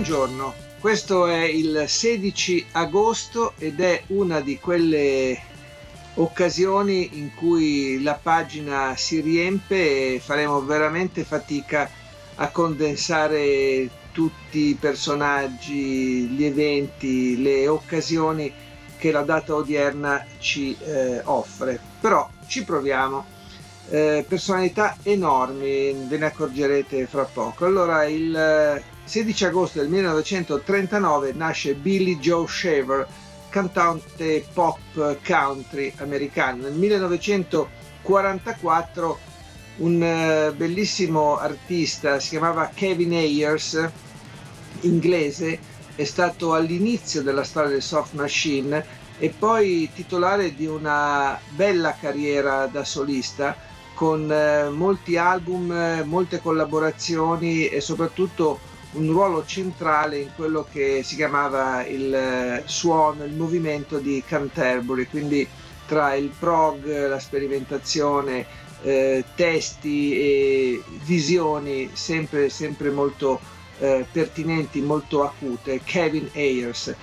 Buongiorno, questo è il 16 agosto ed è una di quelle occasioni in cui la pagina si riempie e faremo veramente fatica a condensare tutti i personaggi, gli eventi, le occasioni che la data odierna ci eh, offre. Però ci proviamo. Eh, personalità enormi, ve ne accorgerete fra poco. Allora, il 16 agosto del 1939 nasce Billy Joe Shaver, cantante pop country americano. Nel 1944 un eh, bellissimo artista, si chiamava Kevin Ayers, inglese, è stato all'inizio della storia del soft machine e poi titolare di una bella carriera da solista con eh, molti album, molte collaborazioni e soprattutto un ruolo centrale in quello che si chiamava il eh, suono, il movimento di Canterbury, quindi tra il prog, la sperimentazione, eh, testi e visioni sempre, sempre molto eh, pertinenti, molto acute, Kevin Ayers.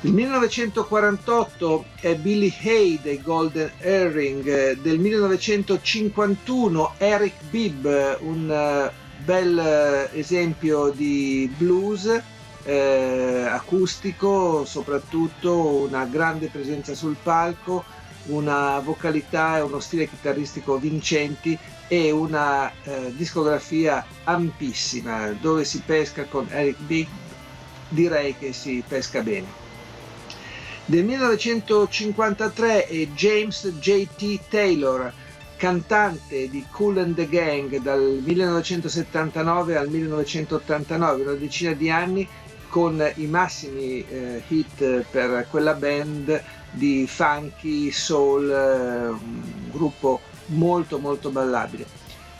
Nel 1948 è Billy Hay dei Golden Earring, del 1951 Eric Bibb, un uh, bel eh, esempio di blues eh, acustico, soprattutto una grande presenza sul palco, una vocalità e uno stile chitarristico vincenti e una eh, discografia ampissima dove si pesca con Eric Big direi che si pesca bene. Del 1953 è James J.T. Taylor, cantante di Cool and the Gang dal 1979 al 1989, una decina di anni con i massimi eh, hit per quella band di funky, soul, eh, un gruppo molto molto ballabile.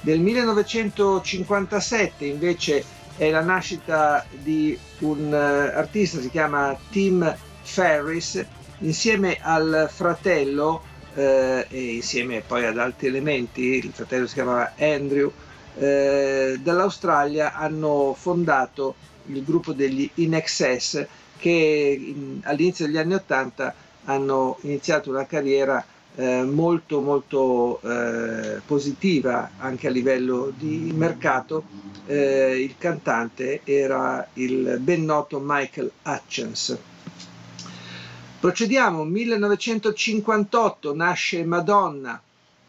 Del 1957 invece è la nascita di un uh, artista, si chiama Tim Ferris, insieme al fratello eh, e insieme poi ad altri elementi, il fratello si chiamava Andrew, eh, dall'Australia hanno fondato il gruppo degli In Excess che in, all'inizio degli anni Ottanta hanno iniziato una carriera eh, molto molto eh, positiva anche a livello di mercato. Eh, il cantante era il ben noto Michael Hutchins. Procediamo, 1958 nasce Madonna,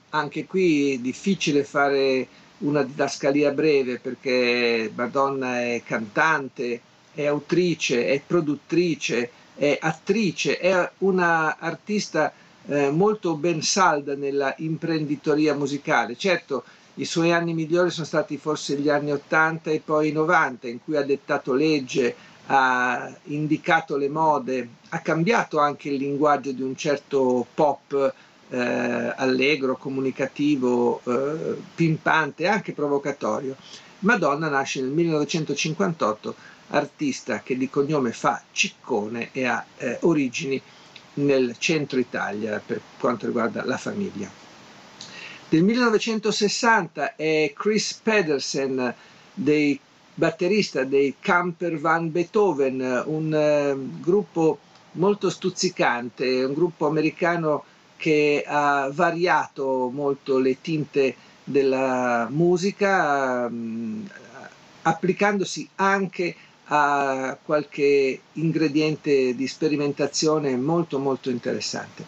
anche qui è difficile fare una didascalia breve perché Madonna è cantante, è autrice, è produttrice, è attrice, è una artista eh, molto ben salda nella imprenditoria musicale. Certo, i suoi anni migliori sono stati forse gli anni 80 e poi i 90 in cui ha dettato legge, ha indicato le mode, ha cambiato anche il linguaggio di un certo pop eh, allegro, comunicativo, eh, pimpante, anche provocatorio. Madonna nasce nel 1958, artista che di cognome fa Ciccone e ha eh, origini nel centro Italia per quanto riguarda la famiglia. Del 1960 è Chris Pedersen dei batterista dei Camper Van Beethoven, un uh, gruppo molto stuzzicante, un gruppo americano che ha variato molto le tinte della musica, um, applicandosi anche a qualche ingrediente di sperimentazione molto molto interessante.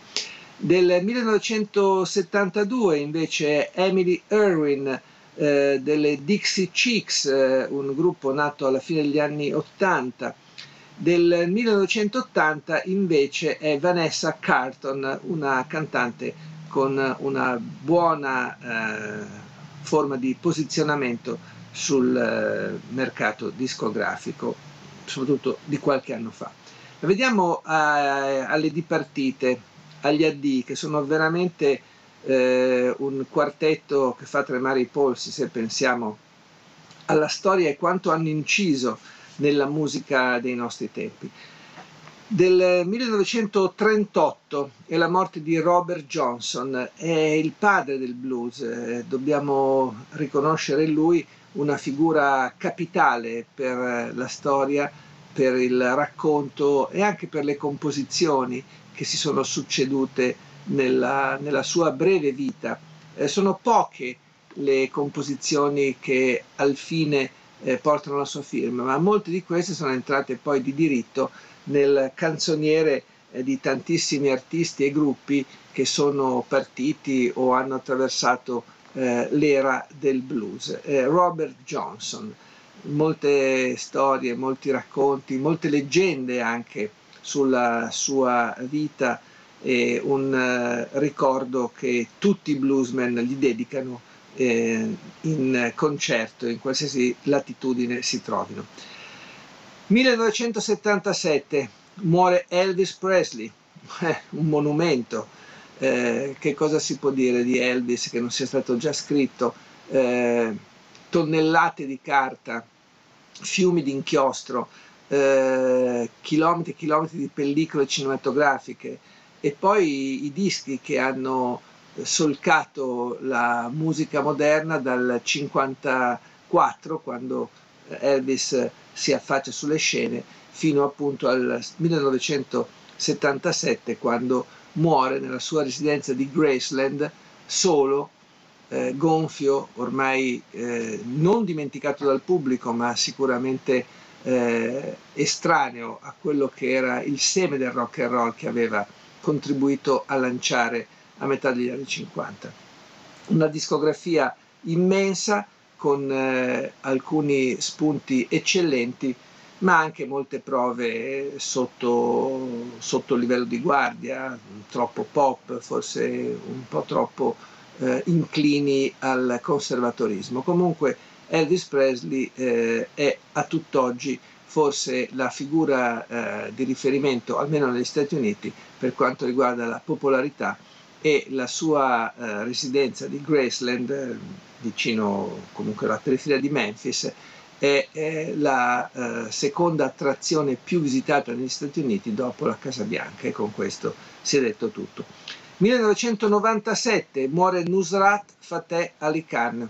Del 1972 invece Emily Irwin eh, delle Dixie Chicks, eh, un gruppo nato alla fine degli anni 80. Del 1980 invece è Vanessa Carton, una cantante con una buona eh, forma di posizionamento sul eh, mercato discografico, soprattutto di qualche anno fa. Vediamo eh, alle dipartite, agli addii, che sono veramente eh, un quartetto che fa tremare i polsi se pensiamo alla storia e quanto hanno inciso nella musica dei nostri tempi. Del 1938 è la morte di Robert Johnson, è il padre del blues, eh, dobbiamo riconoscere in lui una figura capitale per la storia, per il racconto e anche per le composizioni che si sono succedute nella, nella sua breve vita. Eh, sono poche le composizioni che al fine eh, portano la sua firma, ma molte di queste sono entrate poi di diritto nel canzoniere eh, di tantissimi artisti e gruppi che sono partiti o hanno attraversato eh, l'era del blues. Eh, Robert Johnson, molte storie, molti racconti, molte leggende anche sulla sua vita e un uh, ricordo che tutti i bluesmen gli dedicano eh, in concerto in qualsiasi latitudine si trovino. 1977 muore Elvis Presley, eh, un monumento. Eh, che cosa si può dire di Elvis che non sia stato già scritto? Eh, tonnellate di carta, fiumi di inchiostro, eh, chilometri e chilometri di pellicole cinematografiche e poi i, dischi che hanno solcato la musica moderna dal 1954 quando Elvis si affaccia sulle scene fino appunto al 1977 quando muore nella sua residenza di Graceland solo, eh, gonfio, ormai eh, non dimenticato dal pubblico ma sicuramente eh, estraneo a quello che era il seme del rock and roll che aveva contribuito a lanciare a metà degli anni 50. Una discografia immensa con eh, alcuni spunti eccellenti, ma anche molte prove sotto, sotto livello di guardia, troppo pop, forse un po' troppo eh, inclini al conservatorismo. Comunque Elvis Presley eh, è a tutt'oggi forse la figura eh, di riferimento, almeno negli Stati Uniti, per quanto riguarda la popolarità e la sua eh, residenza di Graceland, eh, vicino comunque alla periferia di Memphis, è, è la eh, seconda attrazione più visitata negli Stati Uniti dopo la Casa Bianca e con questo si è detto tutto. 1997 muore Nusrat Fateh Ali Khan,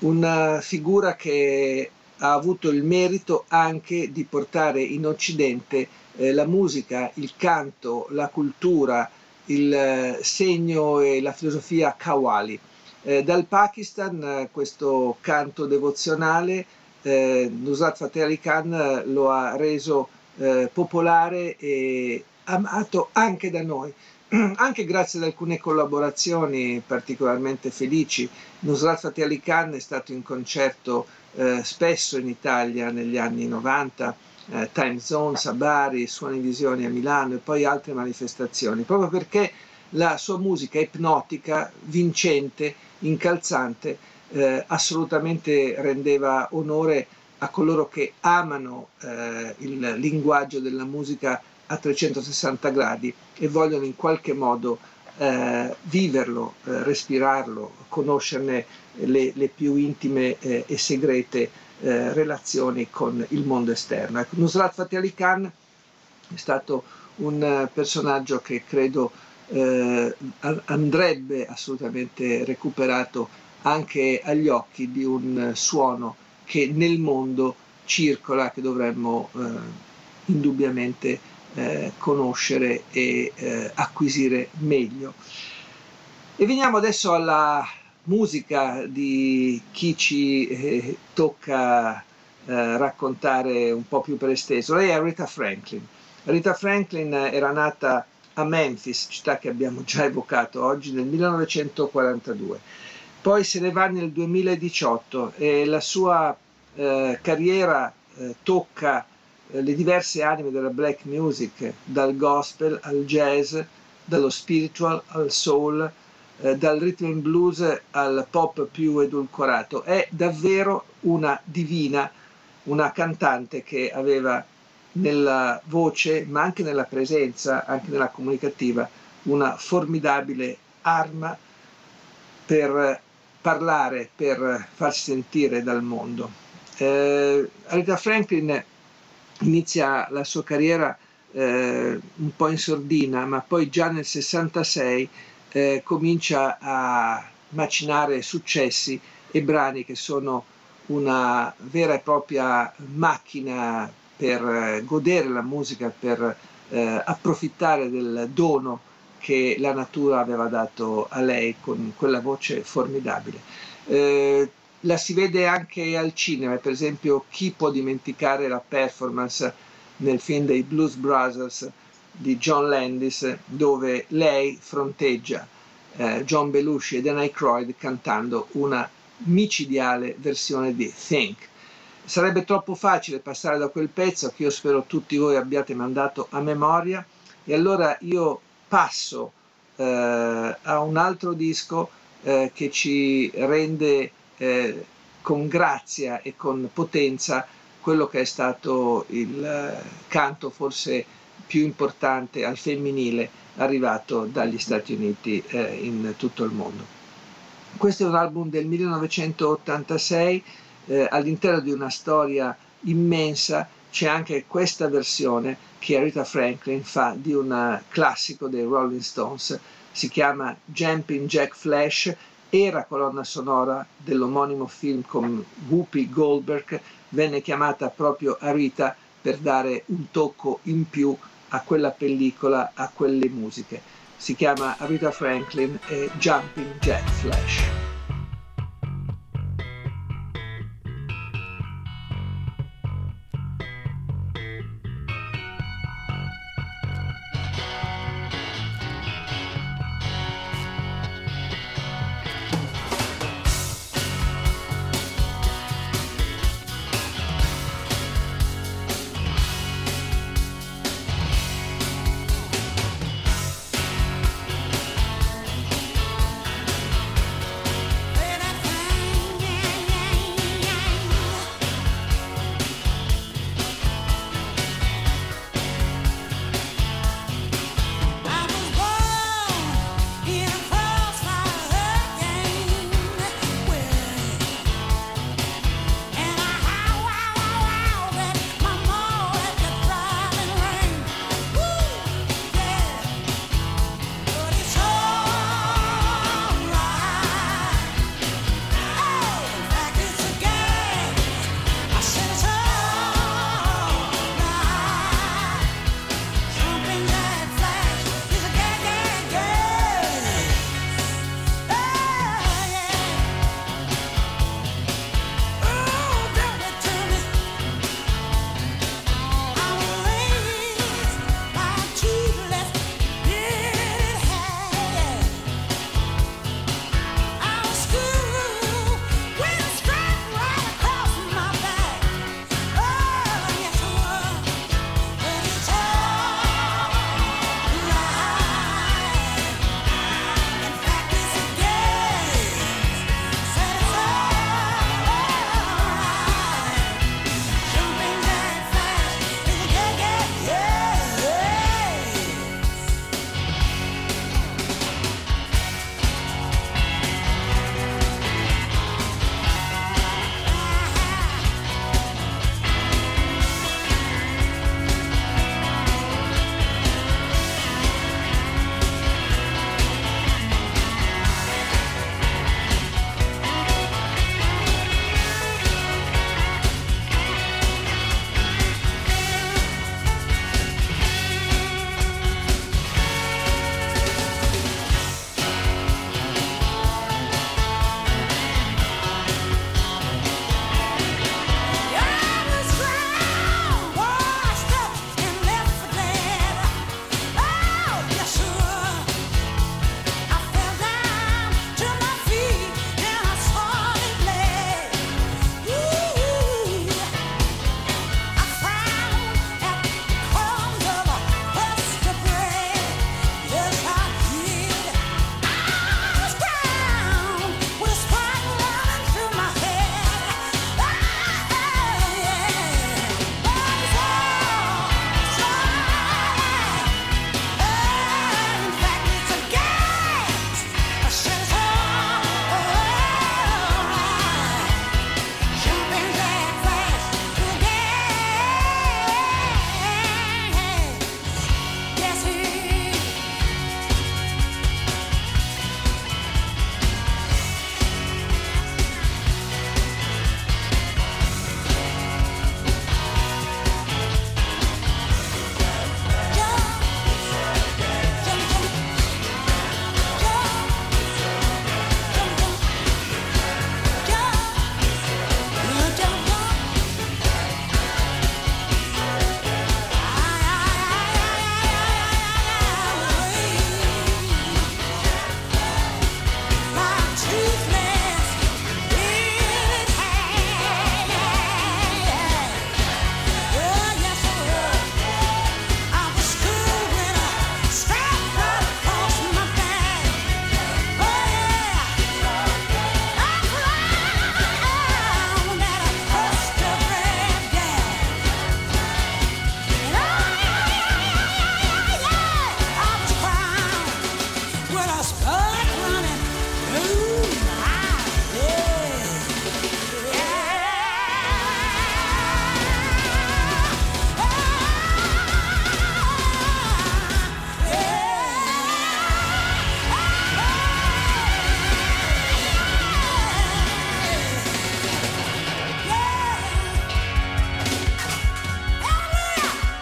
una figura che ha avuto il merito anche di portare in Occidente eh, la musica, il canto, la cultura, il eh, segno e la filosofia Kawali. Eh, dal Pakistan eh, questo canto devozionale eh, Nusrat Fateh Ali Khan eh, lo ha reso eh, popolare e amato anche da noi, anche grazie ad alcune collaborazioni particolarmente felici. Nusrat Fateh Ali Khan è stato in concerto spesso in Italia negli anni 90 eh, Time Zones a Bari, Suoni Visioni a Milano e poi altre manifestazioni, proprio perché la sua musica ipnotica, vincente, incalzante, eh, assolutamente rendeva onore a coloro che amano eh, il linguaggio della musica a 360 gradi e vogliono in qualche modo eh, viverlo, eh, respirarlo, conoscerne le, le più intime eh, e segrete eh, relazioni con il mondo esterno. Ecco, Nusrat Fateh Ali Khan è stato un uh, personaggio che credo eh, andrebbe assolutamente recuperato anche agli occhi di un suono che nel mondo circola, che dovremmo eh, indubbiamente eh, conoscere e eh, acquisire meglio. E veniamo adesso alla musica di chi ci eh, tocca eh, raccontare un po' più per esteso. Lei è Rita Franklin. Rita Franklin era nata a Memphis, città che abbiamo già evocato oggi, nel 1942. Poi se ne va nel 2018 e la sua eh, carriera eh, tocca eh, le diverse anime della black music, dal gospel al jazz, dallo spiritual al soul, eh, dal rhythm and blues al pop più edulcorato. È davvero una divina, una cantante che aveva nella voce, ma anche nella presenza, anche nella comunicativa, una formidabile arma per parlare, per farsi sentire dal mondo. Eh, Rita Franklin inizia la sua carriera eh, un po' in sordina, ma poi già nel 66 eh, comincia a macinare successi e brani che sono una vera e propria macchina per eh, godere la musica, per eh, approfittare del dono che la natura aveva dato a lei con quella voce formidabile. Eh, la si vede anche al cinema, per esempio chi può dimenticare la performance nel film dei Blues Brothers di John Landis dove lei fronteggia eh, John Belushi e Dan Aykroyd cantando una micidiale versione di Think. Sarebbe troppo facile passare da quel pezzo che io spero tutti voi abbiate mandato a memoria e allora io passo eh, a un altro disco eh, che ci rende eh, con grazia e con potenza quello che è stato il eh, canto forse più importante al femminile arrivato dagli Stati Uniti eh, in tutto il mondo. Questo è un album del 1986, eh, all'interno di una storia immensa c'è anche questa versione che Rita Franklin fa di un classico dei Rolling Stones, si chiama Jumping Jack Flash, era colonna sonora dell'omonimo film con Whoopi Goldberg, venne chiamata proprio Arita per dare un tocco in più a quella pellicola, a quelle musiche. Si chiama Rita Franklin e Jumping Jack Flash.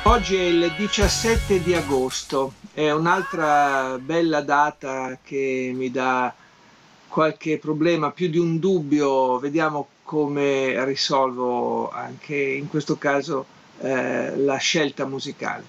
Oggi è il 17 di agosto, è un'altra bella data che mi dà qualche problema, più di un dubbio, vediamo come risolvo anche in questo caso eh, la scelta musicale.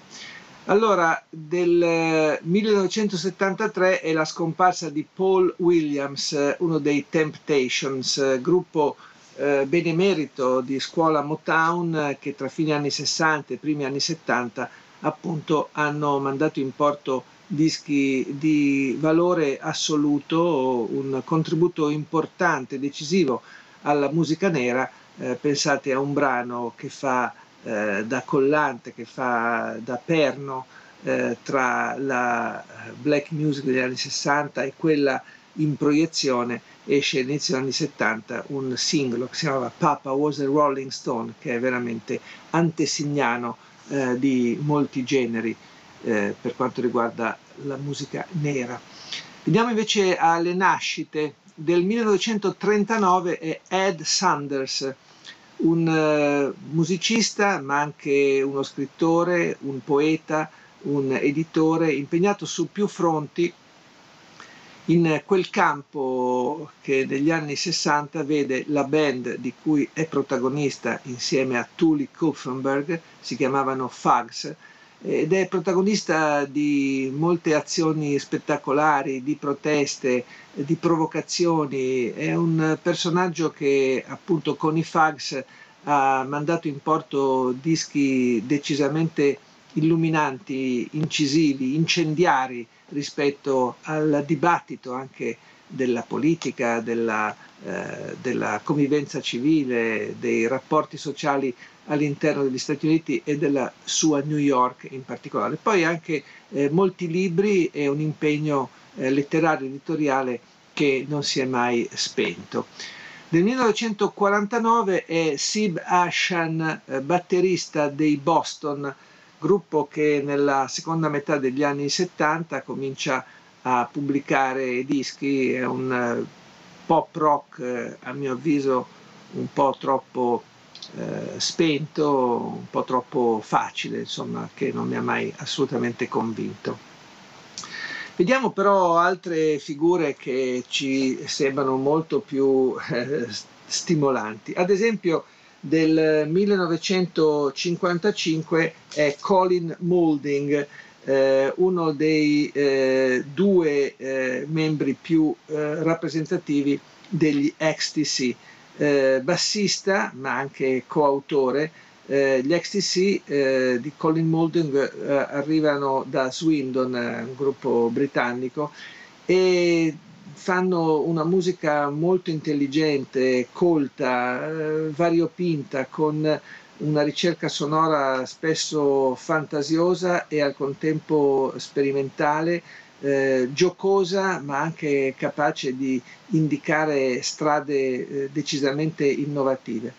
Allora, del 1973 è la scomparsa di Paul Williams, uno dei Temptations, gruppo eh, benemerito di scuola Motown eh, che tra fine anni 60 e primi anni 70 appunto hanno mandato in porto dischi di valore assoluto, un contributo importante, decisivo alla musica nera. Eh, pensate a un brano che fa eh, da collante, che fa da perno eh, tra la eh, black music degli anni 60 e quella in proiezione esce all'inizio degli anni 70 un singolo che si chiamava Papa Was a Rolling Stone, che è veramente antesignano eh, di molti generi eh, per quanto riguarda la musica nera. Veniamo invece alle nascite. Del 1939 è Ed Sanders, un uh, musicista ma anche uno scrittore, un poeta, un editore impegnato su più fronti in quel campo che negli anni 60 vede la band di cui è protagonista insieme a Tully Kupfenberg, si chiamavano Fugs, ed è protagonista di molte azioni spettacolari, di proteste, di provocazioni, è un personaggio che appunto con i Fugs ha mandato in porto dischi decisamente illuminanti, incisivi, incendiari, rispetto al dibattito anche della politica, della, eh, della, convivenza civile, dei rapporti sociali all'interno degli Stati Uniti e della sua New York in particolare. Poi anche eh, molti libri e un impegno eh, letterario editoriale che non si è mai spento. Nel 1949 è Sib Ashan, eh, batterista dei Boston, gruppo che nella seconda metà degli anni 70 comincia a pubblicare dischi, è un eh, pop rock eh, a mio avviso un po' troppo eh, spento, un po' troppo facile, insomma, che non mi ha mai assolutamente convinto. Vediamo però altre figure che ci sembrano molto più eh, stimolanti. Ad esempio, del 1955 è Colin Moulding, eh, uno dei eh, due eh, membri più eh, rappresentativi degli XTC, eh, bassista ma anche coautore. Eh, gli XTC di Colin Moulding arrivano da Swindon, un gruppo britannico, e fanno una musica molto intelligente, colta, eh, variopinta, con una ricerca sonora spesso fantasiosa e al contempo sperimentale, eh, giocosa ma anche capace di indicare strade eh, decisamente innovative.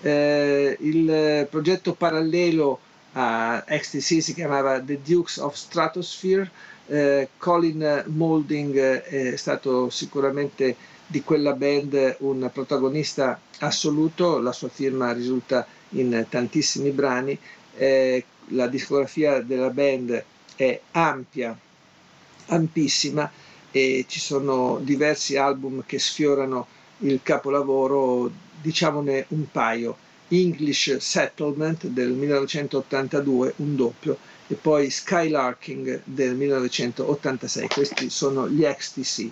Eh, il progetto parallelo a XTC si chiamava The Dukes of Stratosphere, eh, Colin Moulding è stato sicuramente di quella band un protagonista assoluto, la sua firma risulta in tantissimi brani, eh, la discografia della band è ampia, ampissima e ci sono diversi album che sfiorano il capolavoro, diciamone un paio. English Settlement del 1982, un doppio, e poi Skylarking del 1986, questi sono gli XTC.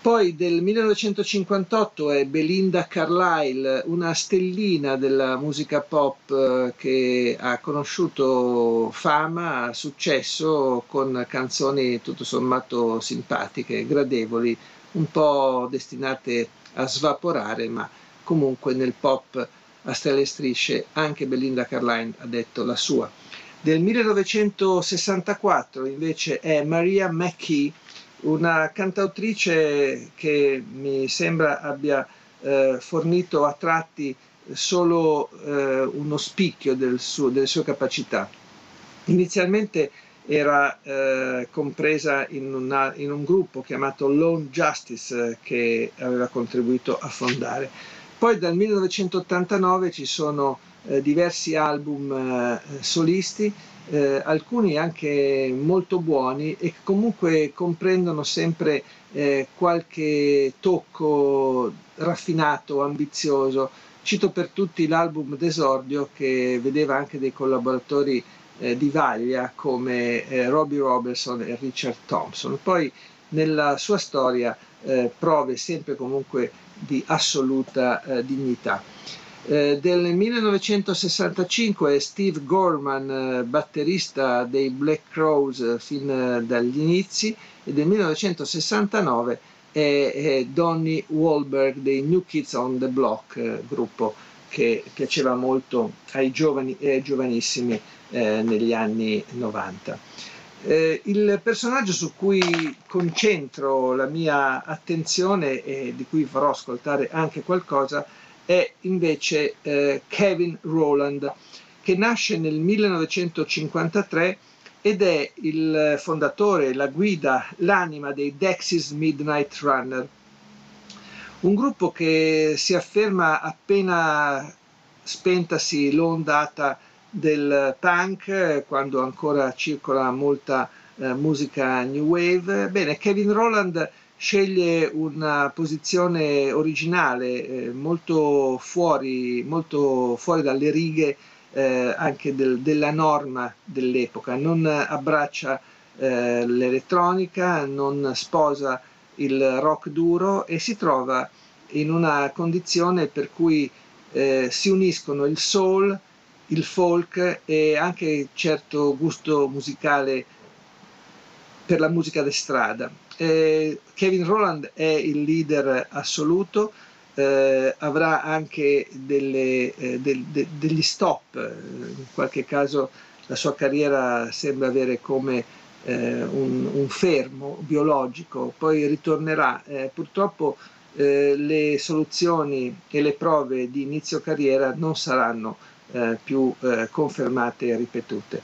Poi del 1958 è Belinda Carlisle, una stellina della musica pop eh, che ha conosciuto fama, successo con canzoni tutto sommato simpatiche, gradevoli, un po' destinate a svaporare, ma comunque nel pop a stelle e strisce anche Belinda Carlisle ha detto la sua. Del 1964 invece è Maria McKee, una cantautrice che mi sembra abbia eh, fornito a tratti solo eh, uno spicchio del suo, delle sue capacità. Inizialmente era eh, compresa in, una, in, un gruppo chiamato Lone Justice eh, che aveva contribuito a fondare. Poi dal 1989 ci sono eh, diversi album eh, solisti, eh, alcuni anche molto buoni e che comunque comprendono sempre qualche tocco raffinato, ambizioso. Cito per tutti l'album d'esordio che vedeva anche dei collaboratori eh, di vaglia come eh, Robbie Robertson e Richard Thompson. Poi nella sua storia eh, prove sempre comunque di assoluta dignità. Eh, del 1965 è Steve Gorman, eh, batterista dei Black Crows eh, fin eh, dagli inizi, e del 1969 è, Donny Wahlberg dei New Kids on the Block, gruppo che piaceva molto ai giovani e ai giovanissimi negli anni 90. Eh, il personaggio su cui concentro la mia attenzione e di cui farò ascoltare anche qualcosa è invece eh, Kevin Rowland, che nasce nel 1953 ed è il fondatore, la guida, l'anima dei Dexys Midnight Runner, un gruppo che si afferma appena spentasi l'ondata del punk, quando ancora circola molta eh, musica new wave. Bene, Kevin Roland sceglie una posizione originale, eh, molto, fuori, molto fuori dalle righe eh, anche del, della norma dell'epoca, non abbraccia eh, l'elettronica, non sposa il rock duro e si trova in una condizione per cui eh, si uniscono il soul, il folk e anche certo gusto musicale per la musica da strada. Eh, Kevin Roland è il leader assoluto, eh, avrà anche delle, eh, del, de, degli stop, in qualche caso la sua carriera sembra avere come eh, un, un, fermo biologico, poi ritornerà. Eh, purtroppo eh, le soluzioni e le prove di inizio carriera non saranno più confermate e ripetute.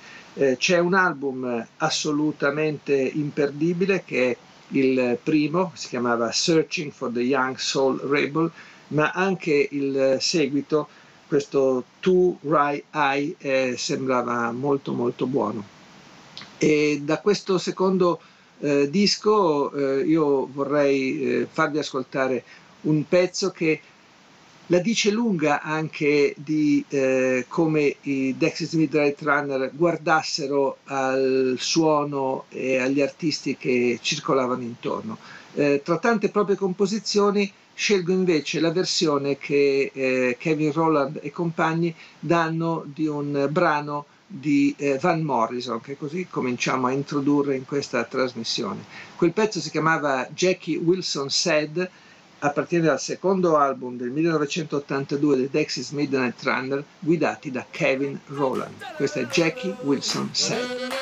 C'è un album assolutamente imperdibile che è il primo, si chiamava Searching for the Young Soul Rebel, ma anche il seguito, questo To Right Eye, eh, sembrava molto molto buono. E da questo secondo eh, disco eh, io vorrei farvi ascoltare un pezzo che la dice lunga anche di eh, come i Dexys Midnight Runner guardassero al suono e agli artisti che circolavano intorno. Eh, tra tante proprie composizioni scelgo invece la versione che eh, Kevin Rowland e compagni danno di un brano di eh, Van Morrison, che così cominciamo a introdurre in questa trasmissione. Quel pezzo si chiamava Jackie Wilson Said appartiene dal secondo album del 1982 dei Dexys Midnight Runner guidati da Kevin Rowland. Questa è Jackie Wilson Said.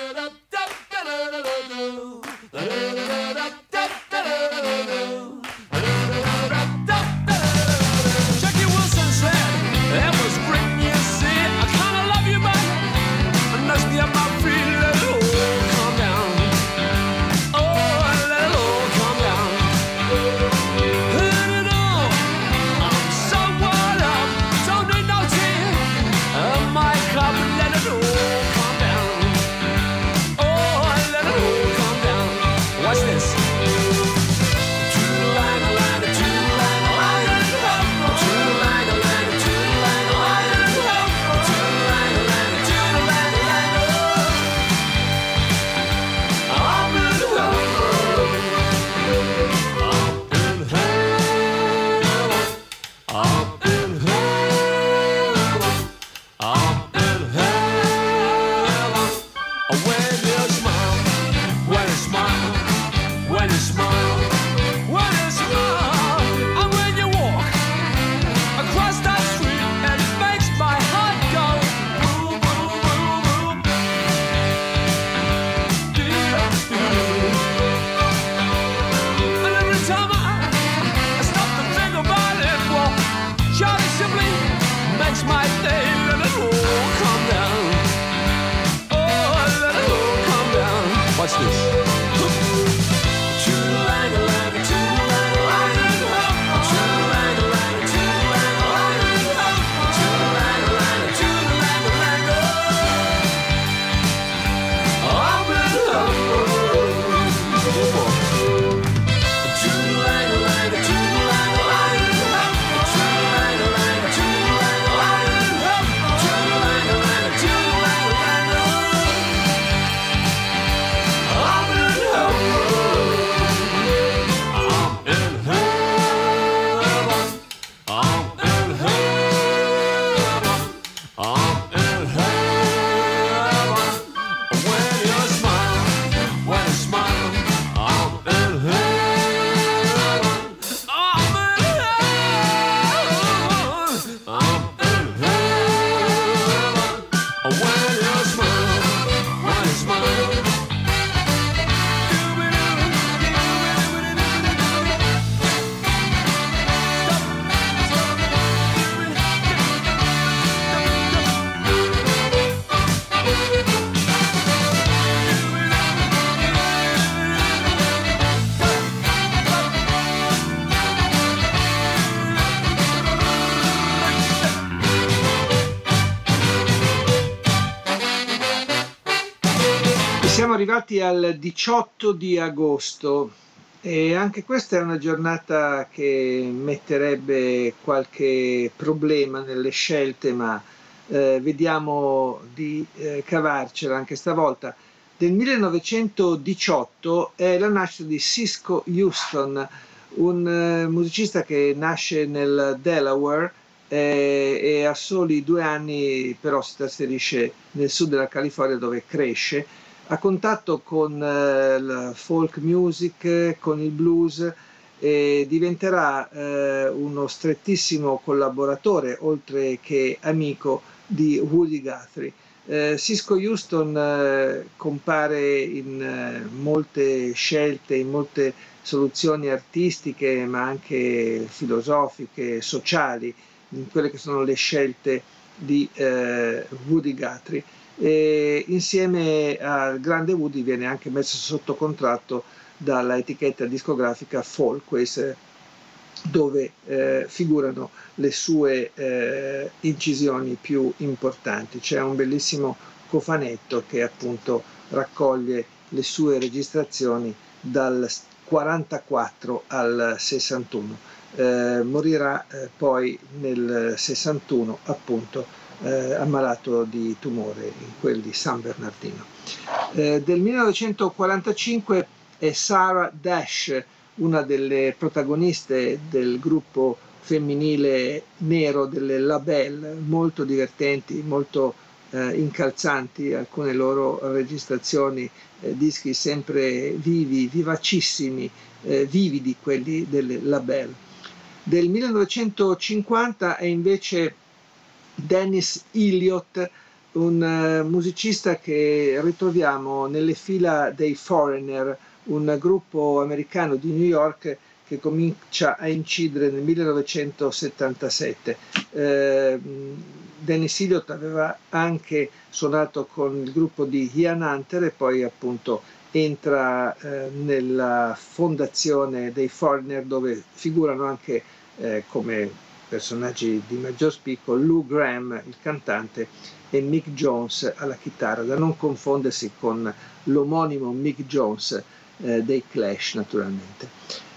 Arrivati al 18 di agosto e anche questa è una giornata che metterebbe qualche problema nelle scelte, ma eh, vediamo di eh, cavarcela anche stavolta. Del 1918 è la nascita di Cisco Houston, un eh, musicista che nasce nel Delaware eh, e a soli due anni però si trasferisce nel sud della California dove cresce a contatto con eh, la folk music, con il blues e diventerà eh, uno strettissimo collaboratore, oltre che amico di Woody Guthrie. Eh, Cisco Houston eh, compare in eh, molte scelte, in molte soluzioni artistiche, ma anche filosofiche, sociali, in quelle che sono le scelte di eh, Woody Guthrie e insieme al grande Woody viene anche messo sotto contratto dalla etichetta discografica Folkways dove eh, figurano le sue eh, incisioni più importanti. C'è un bellissimo cofanetto che appunto raccoglie le sue registrazioni dal 44 al 61. Eh, morirà eh, poi nel 61 appunto eh, ammalato di tumore in quel di San Bernardino. Eh, del 1945 è Sarah Dash, una delle protagoniste del gruppo femminile nero delle Label, molto divertenti, molto eh, incalzanti, alcune loro registrazioni, eh, dischi sempre vivi, vivacissimi, eh, vividi quelli delle Label. Del 1950 è invece Dennis Elliott, un uh, musicista che ritroviamo nelle fila dei Foreigner, un gruppo americano di New York che comincia a incidere nel 1977. Eh, Dennis Elliott aveva anche suonato con il gruppo di Ian Hunter e poi appunto entra eh, nella fondazione dei Foreigner dove figurano anche eh, come personaggi di maggior spicco, Lou Graham, il cantante, e Mick Jones alla chitarra, da non confondersi con l'omonimo Mick Jones eh, dei Clash naturalmente.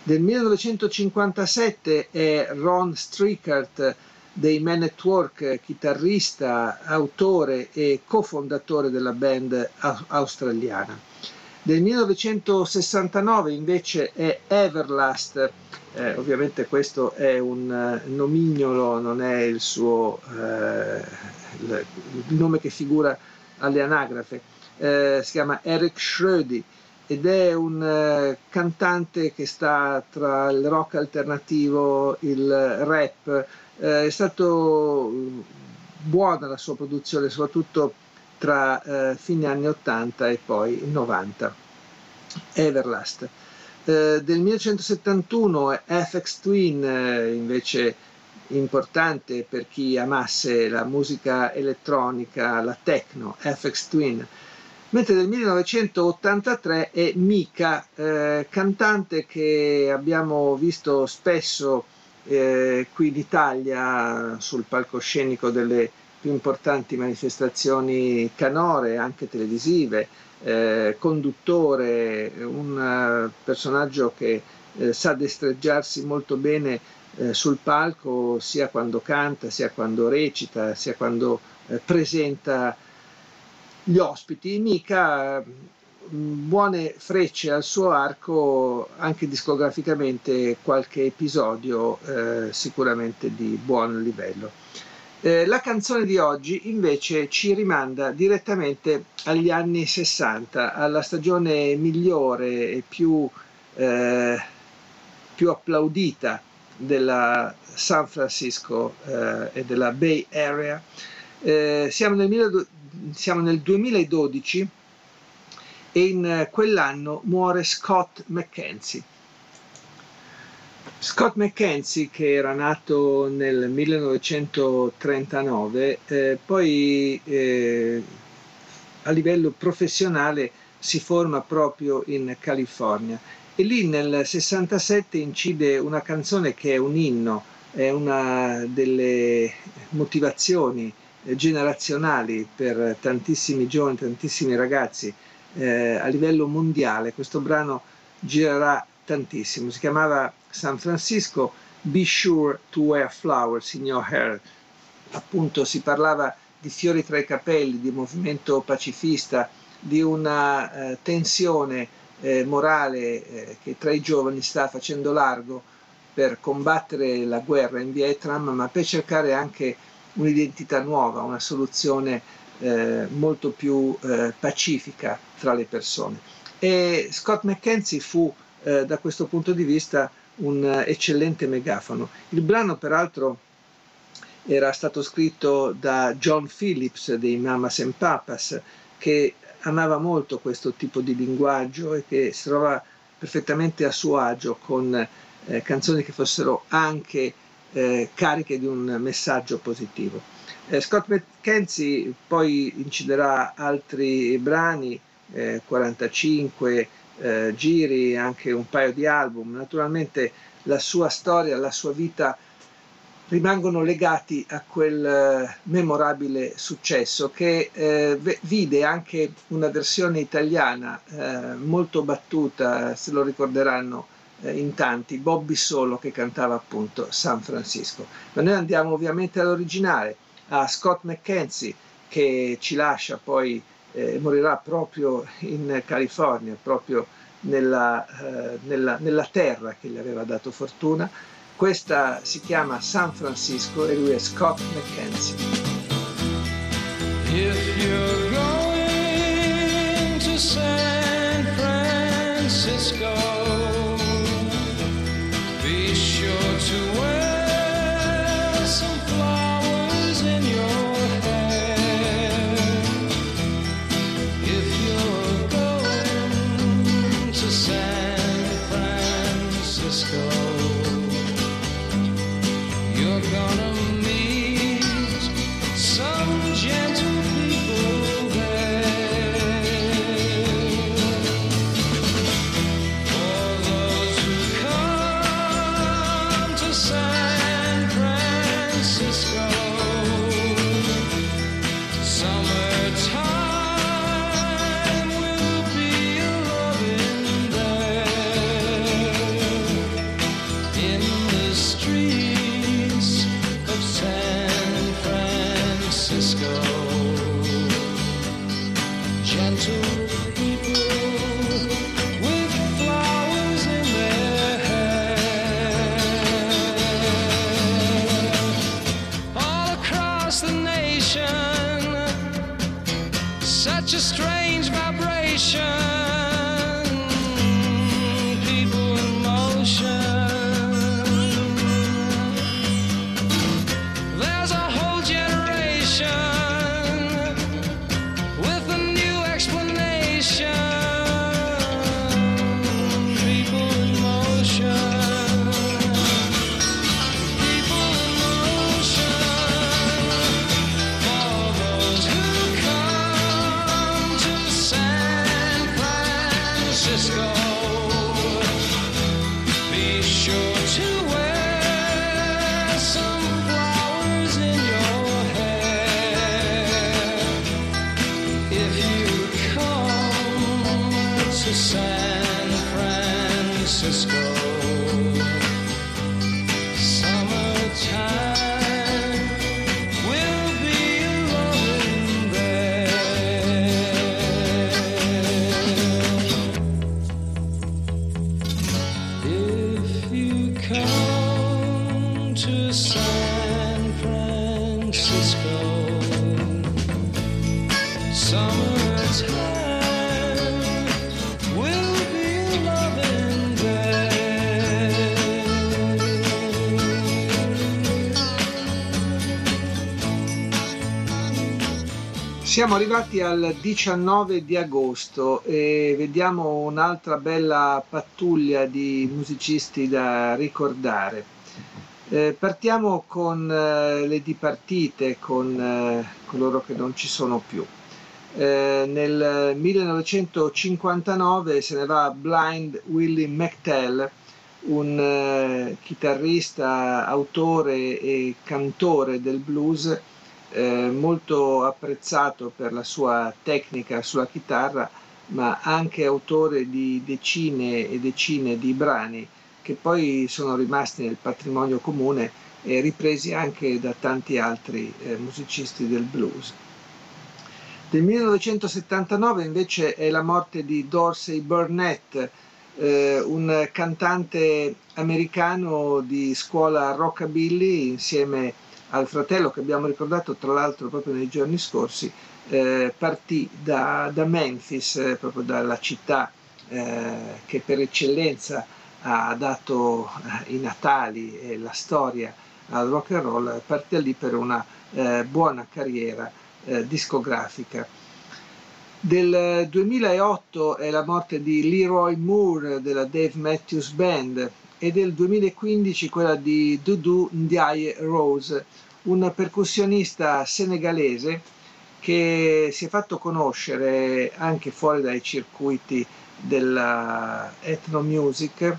Del 1957 è Ron Strickert dei Man at Work, chitarrista, autore e cofondatore della band australiana. Del 1969 invece è Everlast, eh, ovviamente questo è un uh, nomignolo, non è il suo uh, il, nome che figura alle anagrafe, eh, si chiama Eric Schrödi ed è un uh, cantante che sta tra il rock alternativo, il rap, è stato buona la sua produzione, soprattutto tra fine anni 80 e poi 90. Everlast. Eh, del 1971 FX Twin eh, invece importante per chi amasse la musica elettronica, la techno, FX Twin, mentre del 1983 è Mika, eh, cantante che abbiamo visto spesso eh, qui in Italia sul palcoscenico delle più importanti manifestazioni canore, anche televisive, eh, conduttore, un uh, personaggio che eh, sa destreggiarsi molto bene eh, sul palco sia quando canta, sia quando recita, sia quando eh, presenta gli ospiti. Mica mm, buone frecce al suo arco, anche discograficamente qualche episodio eh, sicuramente di buon livello. Eh, la canzone di oggi invece ci rimanda direttamente agli anni 60, alla stagione migliore e più, eh, più applaudita della San Francisco eh, e della Bay Area. Eh, siamo nel, siamo, nel 2012 e in quell'anno muore Scott McKenzie. Scott McKenzie, che era nato nel 1939, eh, poi eh, a livello professionale si forma proprio in California e lì nel 67 incide una canzone che è un inno, è una delle motivazioni generazionali per tantissimi giovani, tantissimi ragazzi eh, a livello mondiale. Questo brano girerà tantissimo. Si chiamava San Francisco Be Sure to Wear Flowers in Your Hair. Appunto si parlava di fiori tra i capelli, di movimento pacifista, di una eh, tensione eh, morale eh, che tra i giovani sta facendo largo per combattere la guerra in Vietnam, ma per cercare anche un'identità nuova, una soluzione eh, molto più eh, pacifica tra le persone. E Scott McKenzie fu eh, da questo punto di vista un eccellente megafono. Il brano peraltro era stato scritto da John Phillips dei Mamas and Papas che amava molto questo tipo di linguaggio e che si trova perfettamente a suo agio con eh, canzoni che fossero anche eh, cariche di un messaggio positivo. Eh, Scott McKenzie poi inciderà altri brani, 45 eh, giri, anche un paio di album. Naturalmente la sua storia, la sua vita rimangono legati a quel eh, memorabile successo che eh, vide anche una versione italiana eh, molto battuta, se lo ricorderanno eh, in tanti, Bobby Solo che cantava appunto San Francisco. Ma noi andiamo ovviamente all'originale, a Scott McKenzie che ci lascia poi eh, morirà proprio in California, proprio nella, eh, nella, nella terra che gli aveva dato fortuna questa si chiama San Francisco e lui è Scott McKenzie. Siamo arrivati al 19 di agosto e vediamo un'altra bella pattuglia di musicisti da ricordare. Eh, partiamo con eh, le dipartite, con eh, coloro che non ci sono più. Eh, nel 1959 se ne va Blind Willie McTell, un eh, chitarrista, autore e cantore del blues eh, molto apprezzato per la sua tecnica sulla chitarra, ma anche autore di decine e decine di brani che poi sono rimasti nel patrimonio comune e ripresi anche da tanti altri eh, musicisti del blues. Del 1979 invece è la morte di Dorsey Burnett, eh, un cantante americano di scuola rockabilly insieme al fratello che abbiamo ricordato tra l'altro proprio nei giorni scorsi, eh, partì da, da Memphis, eh, proprio dalla città eh, che per eccellenza ha dato eh, i natali e la storia al rock and roll, partì lì per una eh, buona carriera discografica. Del 2008 è la morte di Leroy Moore della Dave Matthews Band e del 2015 quella di Dudu Ndiaye Rose, un percussionista senegalese che si è fatto conoscere anche fuori dai circuiti della ethno music,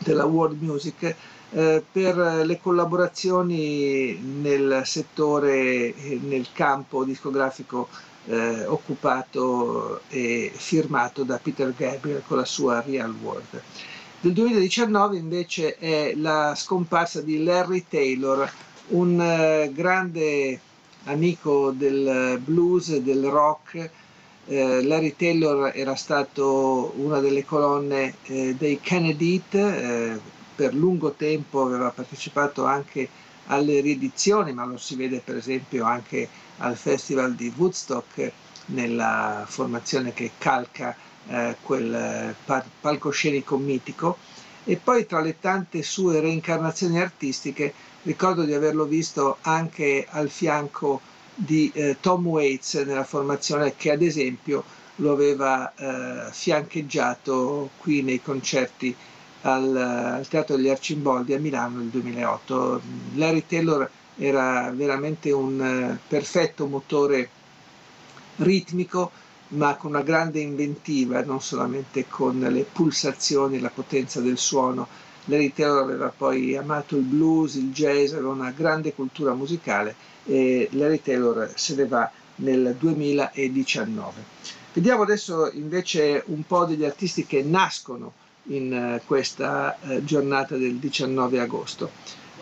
della world music, eh, per le collaborazioni nel settore, nel campo discografico eh, occupato e firmato da Peter Gabriel con la sua Real World. Del 2019 invece è la scomparsa di Larry Taylor, un eh, grande amico del blues del rock. Eh, Larry Taylor era stato una delle colonne eh, dei Kennedy, eh, per lungo tempo aveva partecipato anche alle riedizioni, ma lo si vede per esempio anche al Festival di Woodstock nella formazione che calca eh, quel eh, palcoscenico mitico e poi tra le tante sue reincarnazioni artistiche ricordo di averlo visto anche al fianco di eh, Tom Waits nella formazione che ad esempio lo aveva eh, fiancheggiato qui nei concerti al, al Teatro degli Arcimboldi a Milano nel 2008. Larry Taylor era veramente un eh, perfetto motore ritmico ma con una grande inventiva, non solamente con le pulsazioni e la potenza del suono. Larry Taylor aveva poi amato il blues, il jazz, aveva una grande cultura musicale e Larry Taylor se ne va nel 2019. Vediamo adesso invece un po' degli artisti che nascono in eh, questa eh, giornata del 19 agosto.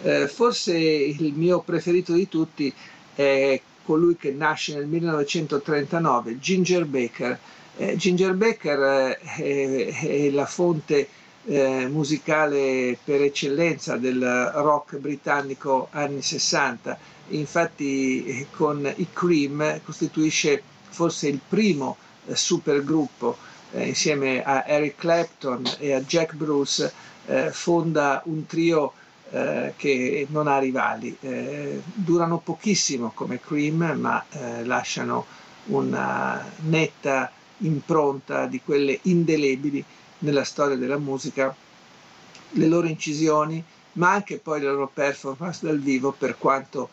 Eh, forse il mio preferito di tutti è colui che nasce nel 1939, Ginger Baker. Eh, Ginger Baker eh, è, la fonte eh, musicale per eccellenza del rock britannico anni 60, infatti eh, con i Cream costituisce forse il primo eh, supergruppo insieme a Eric Clapton e a Jack Bruce fonda un trio eh, che non ha rivali. Eh, durano pochissimo come Cream, ma eh, lasciano una netta impronta di quelle indelebili nella storia della musica, le loro incisioni, ma anche poi le loro performance dal vivo, per quanto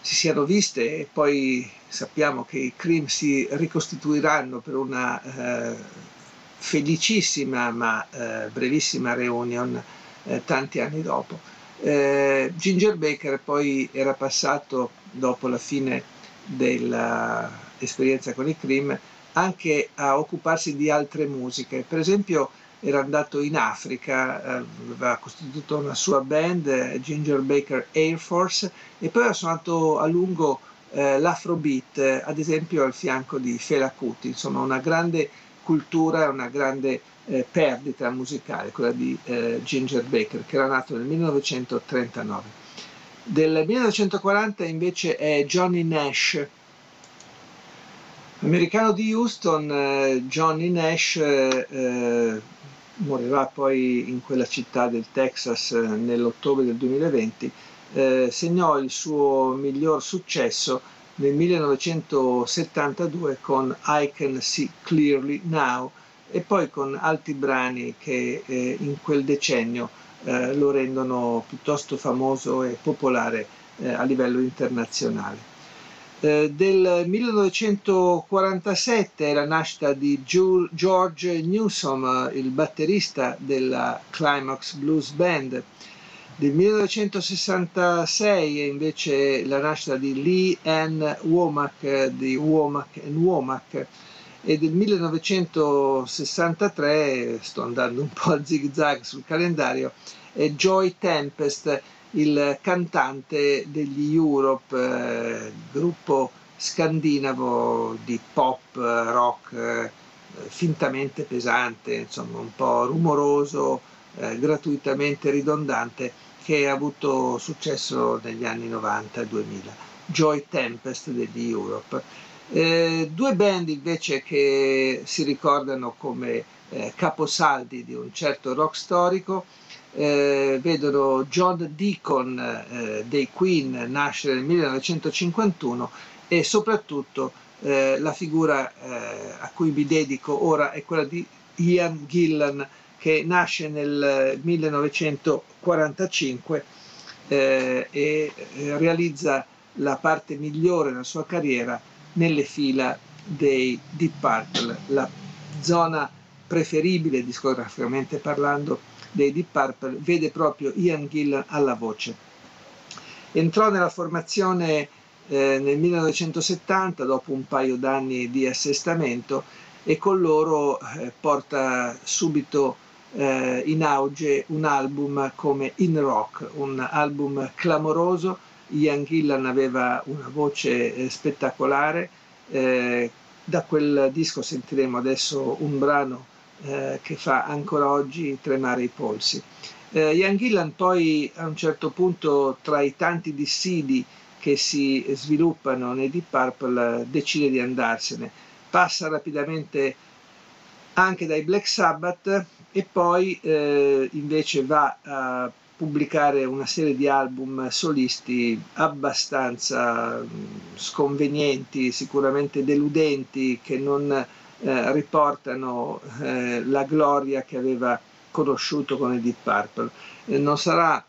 si siano viste e poi sappiamo che i Cream si ricostituiranno per una eh, felicissima ma eh, brevissima reunion eh, tanti anni dopo. Eh, Ginger Baker poi era passato, dopo la fine dell'esperienza con i Cream, anche a occuparsi di altre musiche. Per esempio era andato in Africa, eh, aveva costituito una sua band, Ginger Baker Air Force, e poi ha suonato a lungo eh, l'afrobeat, ad esempio al fianco di Fela Kuti, insomma una grande cultura, una grande eh, perdita musicale, quella di eh, Ginger Baker, che era nato nel 1939. Del 1940 invece è Johnny Nash, americano di Houston, eh, Johnny Nash eh, eh, morirà poi in quella città del Texas eh, nell'ottobre del 2020, segnò il suo miglior successo nel 1972 con I Can See Clearly Now, e poi con altri brani che eh, in quel decennio eh, lo rendono piuttosto famoso e popolare eh, a livello internazionale. Eh, del 1947 è la nascita di George Newsom, il batterista della Climax Blues Band. Del 1966 è invece la nascita di Lee Ann Womack di Womack Womack e del 1963, sto andando un po' a zig zag sul calendario, è Joy Tempest, il cantante degli Europe, eh, gruppo scandinavo di pop, rock, eh, fintamente pesante, insomma un po' rumoroso, eh, gratuitamente ridondante, che ha avuto successo negli anni 90 e 2000. Joy Tempest degli Europe. Eh, due band invece che si ricordano come eh, caposaldi di un certo rock storico eh, vedono John Deacon eh, dei Queen nascere nel 1951 e soprattutto eh, la figura eh, a cui mi dedico ora è quella di Ian Gillan che nasce nel 1945 e realizza la parte migliore della sua carriera nelle fila dei Deep Purple, la zona preferibile discograficamente parlando dei Deep Purple vede proprio Ian Gillan alla voce. Entrò nella formazione eh, nel 1970 dopo un paio d'anni di assestamento e con loro eh, porta subito eh, in auge un album come In Rock, un album clamoroso Ian Gillan aveva una voce eh, spettacolare, eh, da quel disco sentiremo adesso un brano eh, che fa ancora oggi tremare i polsi. Eh, Ian Gillan poi a un certo punto tra i tanti dissidi che si sviluppano nei Deep Purple decide di andarsene, passa rapidamente anche dai Black Sabbath e poi eh, invece va a pubblicare una serie di album solisti abbastanza sconvenienti, sicuramente deludenti, che non eh, riportano eh, la gloria che aveva conosciuto con i Deep Purple. Eh, non sarà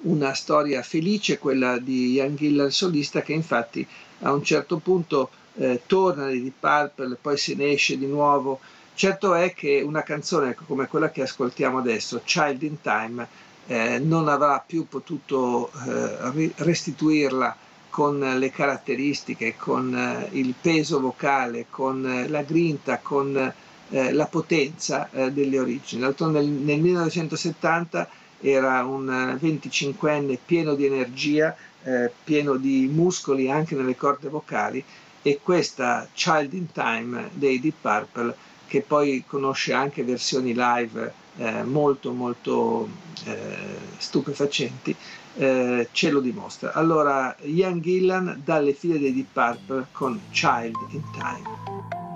una storia felice quella di Ian Gillan solista che infatti a un certo punto eh, torna nei Deep Purple, poi se ne esce di nuovo. Certo è che una canzone come quella che ascoltiamo adesso, Child in Time, eh, non avrà più potuto eh, restituirla con le caratteristiche, con eh, il peso vocale, con eh, la grinta, con eh, la potenza eh, delle origini. Nel, nel 1970 era un 25enne pieno di energia, pieno di muscoli anche nelle corde vocali e questa Child in Time dei Deep Purple che poi conosce anche versioni live eh, molto molto eh, stupefacenti, eh, ce lo dimostra. Allora, Ian Gillan dalle file dei Deep Purple con Child in Time.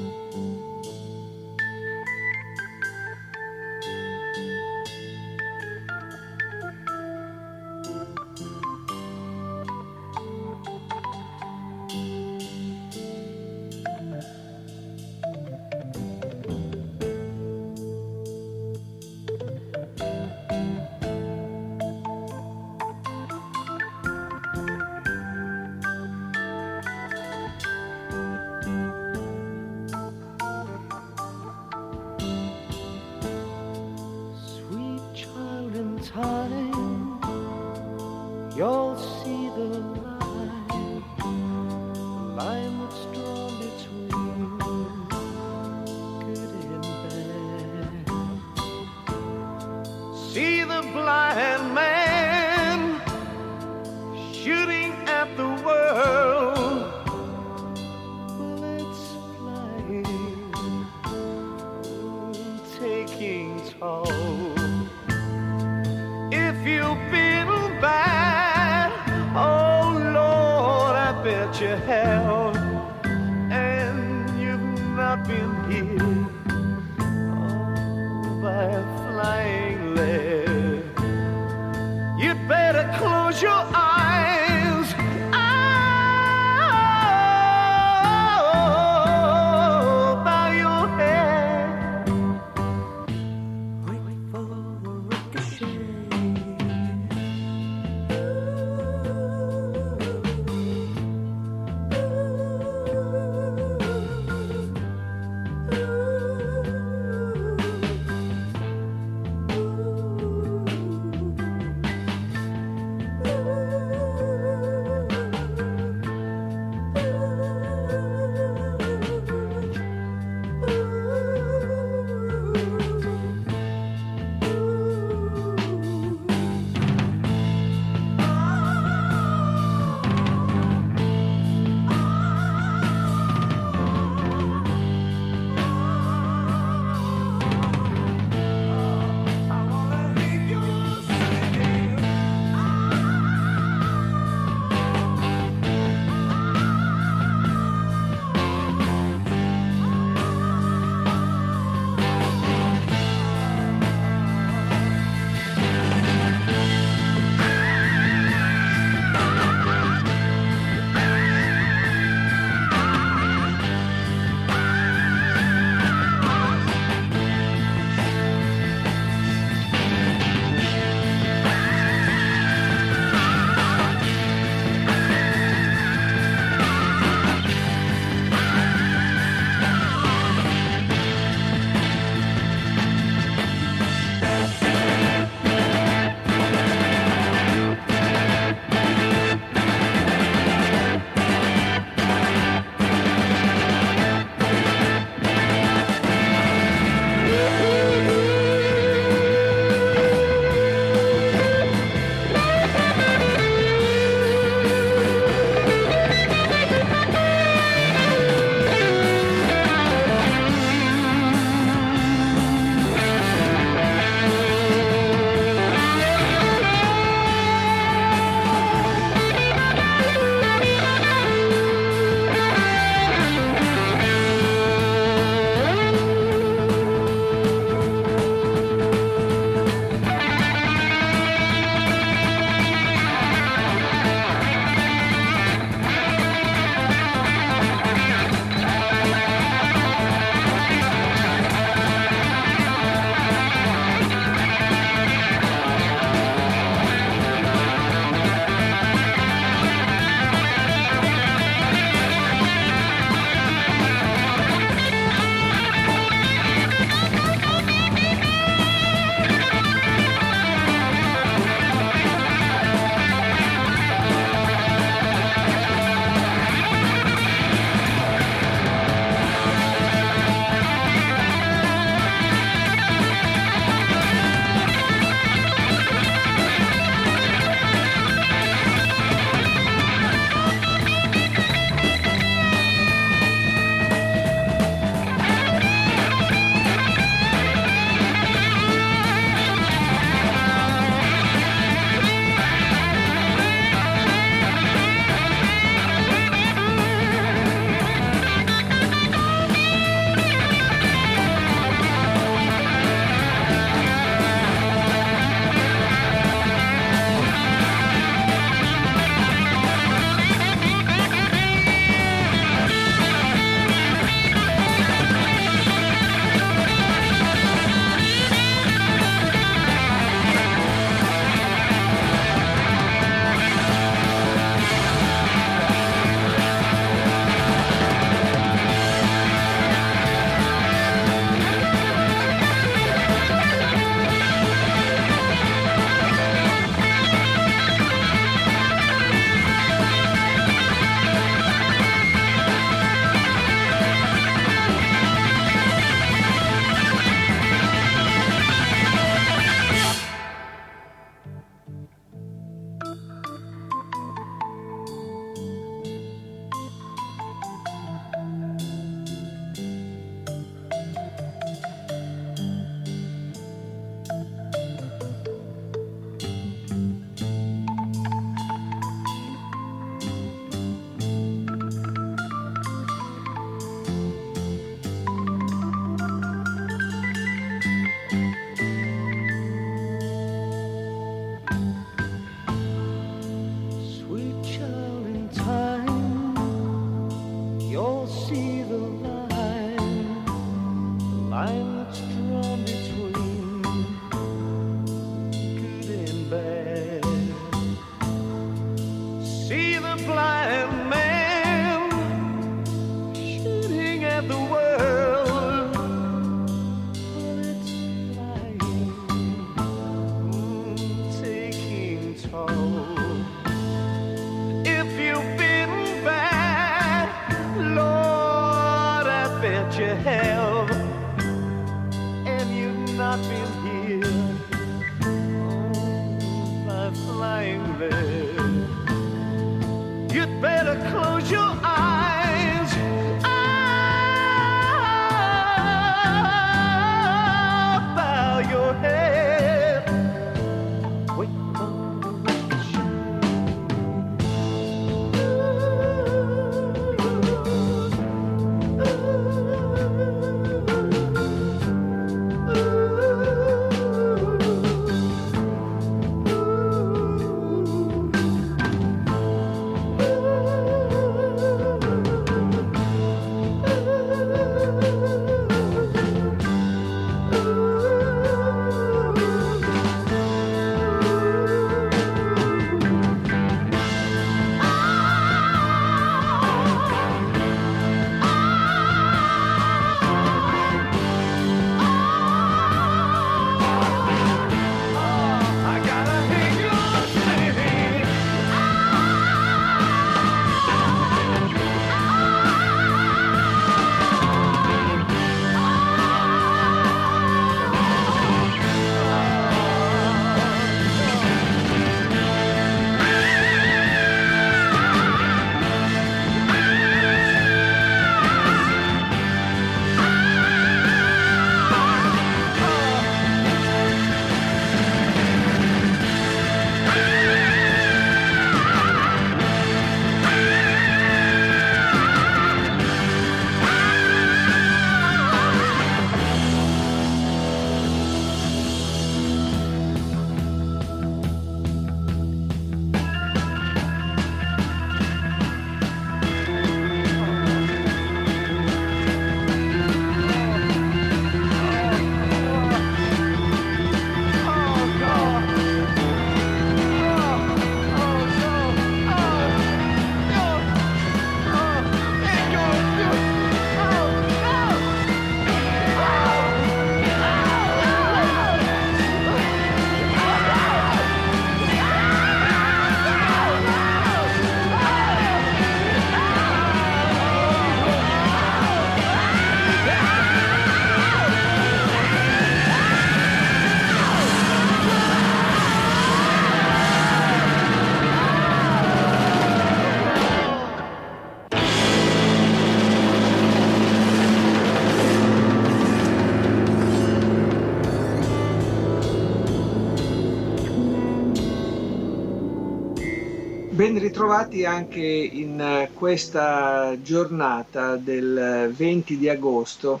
Ritrovati anche in eh, questa giornata del 20 di agosto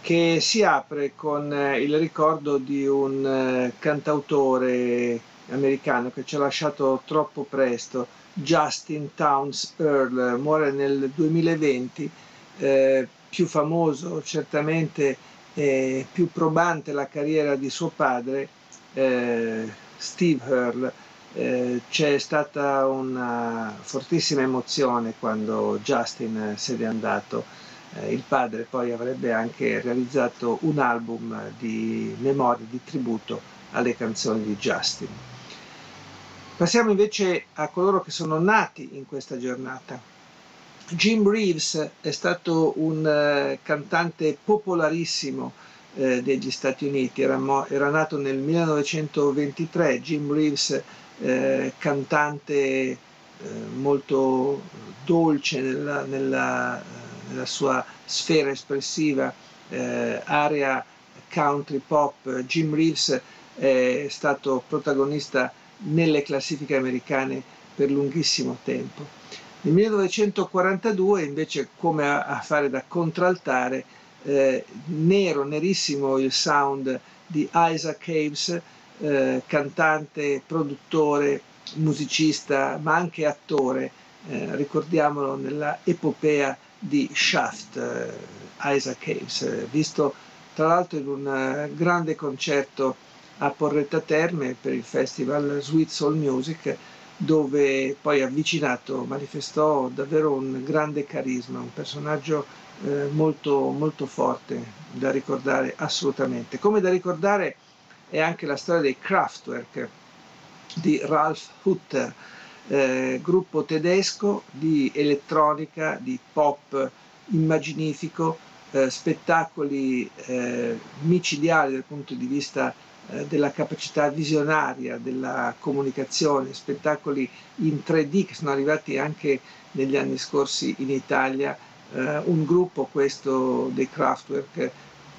che si apre con eh, il ricordo di un eh, cantautore americano che ci ha lasciato troppo presto, Justin Towns Earl, muore nel 2020, eh, più famoso certamente e più probante la carriera di suo padre, eh, Steve Earl eh, c'è stata una fortissima emozione quando Justin se n'è andato. Eh, il padre poi avrebbe anche realizzato un album di memoria, di tributo alle canzoni di Justin. Passiamo invece a coloro che sono nati in questa giornata. Jim Reeves è stato un uh, cantante popolarissimo eh, degli Stati Uniti, era, mo- era, nato nel 1923. Jim Reeves eh, cantante eh, molto dolce nella, nella, nella, sua sfera espressiva, eh, area country pop. Jim Reeves è stato protagonista nelle classifiche americane per lunghissimo tempo. Nel 1942 invece come a, a fare da contraltare, eh, nero, nerissimo il sound di Isaac Hayes, eh, cantante, produttore, musicista, ma anche attore, eh, ricordiamolo nella epopea di Shaft, eh, Isaac Hayes, visto tra l'altro in un eh, grande concerto a Porretta Terme per il festival Sweet Soul Music dove poi avvicinato manifestò davvero un grande carisma, un personaggio eh, molto, molto forte da ricordare assolutamente. Come da ricordare è anche la storia dei Kraftwerk di Ralph Hutter, eh, gruppo tedesco di elettronica, di pop immaginifico, eh, spettacoli eh, micidiali dal punto di vista eh, della capacità visionaria della comunicazione, spettacoli in 3D che sono arrivati anche negli anni scorsi in Italia, eh, un gruppo questo dei Kraftwerk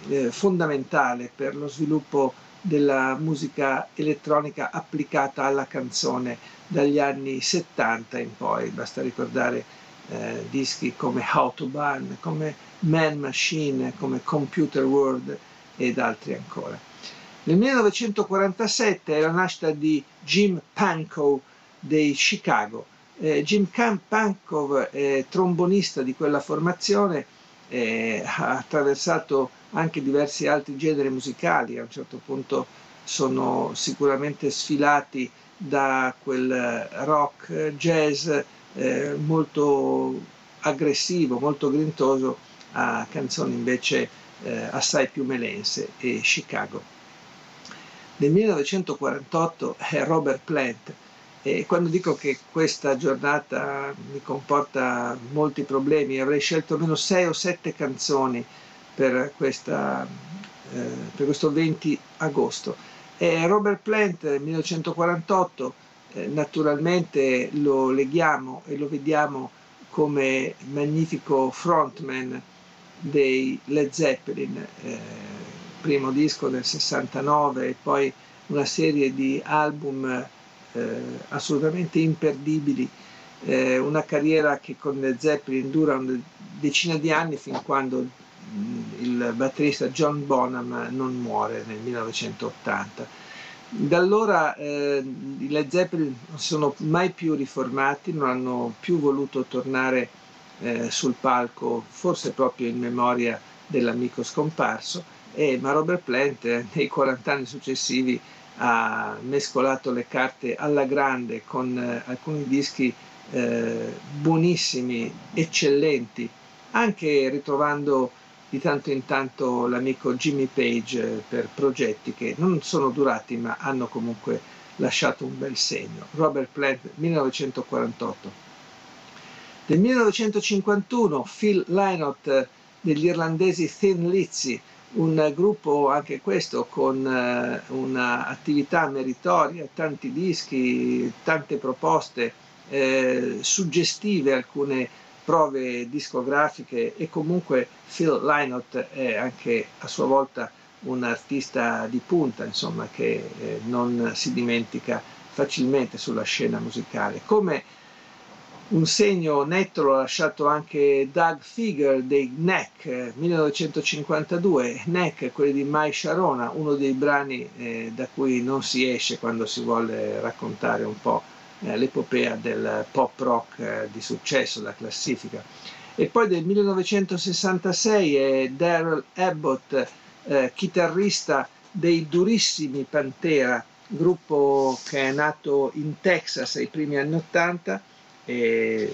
eh, fondamentale per lo sviluppo della musica elettronica applicata alla canzone dagli anni 70 in poi, basta ricordare eh, dischi come Autobahn, come Man Machine, come Computer World ed altri ancora. Nel 1947 è la nascita di Jim Pankow dei Chicago. Eh, Jim Pankow è trombonista di quella formazione, eh, ha attraversato anche diversi altri generi musicali, a un certo punto sono sicuramente sfilati da quel rock jazz eh, molto aggressivo, molto grintoso, a canzoni invece eh, assai più melense e Chicago. Nel 1948 è Robert Plant e quando dico che questa giornata mi comporta molti problemi, avrei scelto almeno sei o sette canzoni per, questa, eh, per questo 20 agosto. E Robert Plant nel 1948 eh, naturalmente lo leghiamo e lo vediamo come magnifico frontman dei Led Zeppelin, eh, primo disco del 69 e poi una serie di album eh, assolutamente imperdibili, eh, una carriera che con Led Zeppelin dura una decina di anni fin quando il batterista John Bonham non muore nel 1980 da allora eh, i Led Zeppelin non sono mai più riformati, non hanno più voluto tornare eh, sul palco, forse proprio in memoria dell'amico scomparso, e, ma Robert Plant eh, nei 40 anni successivi ha mescolato le carte alla grande con eh, alcuni dischi eh, buonissimi, eccellenti, anche ritrovando di tanto in tanto l'amico Jimmy Page eh, per progetti che non sono durati ma hanno comunque lasciato un bel segno. Robert Plant 1948. Nel 1951 Phil Lynott eh, degli irlandesi Thin Lizzy, un gruppo anche questo con uh, un'attività meritoria, tanti dischi, tante proposte, eh, suggestive alcune prove discografiche e comunque Phil Lynott è anche a sua volta un artista di punta, insomma, che eh, non si dimentica facilmente sulla scena musicale. Come un segno netto l'ha lasciato anche Doug Figure dei Neck 1952, Neck, quelli di Mai Sharona, uno dei brani eh, da cui non si esce quando si vuole raccontare un po' l'epopea del pop rock eh, di successo, la classifica. E poi del 1966 è Daryl Abbott, eh, chitarrista dei durissimi Pantera, gruppo che è nato in Texas ai primi anni 80 e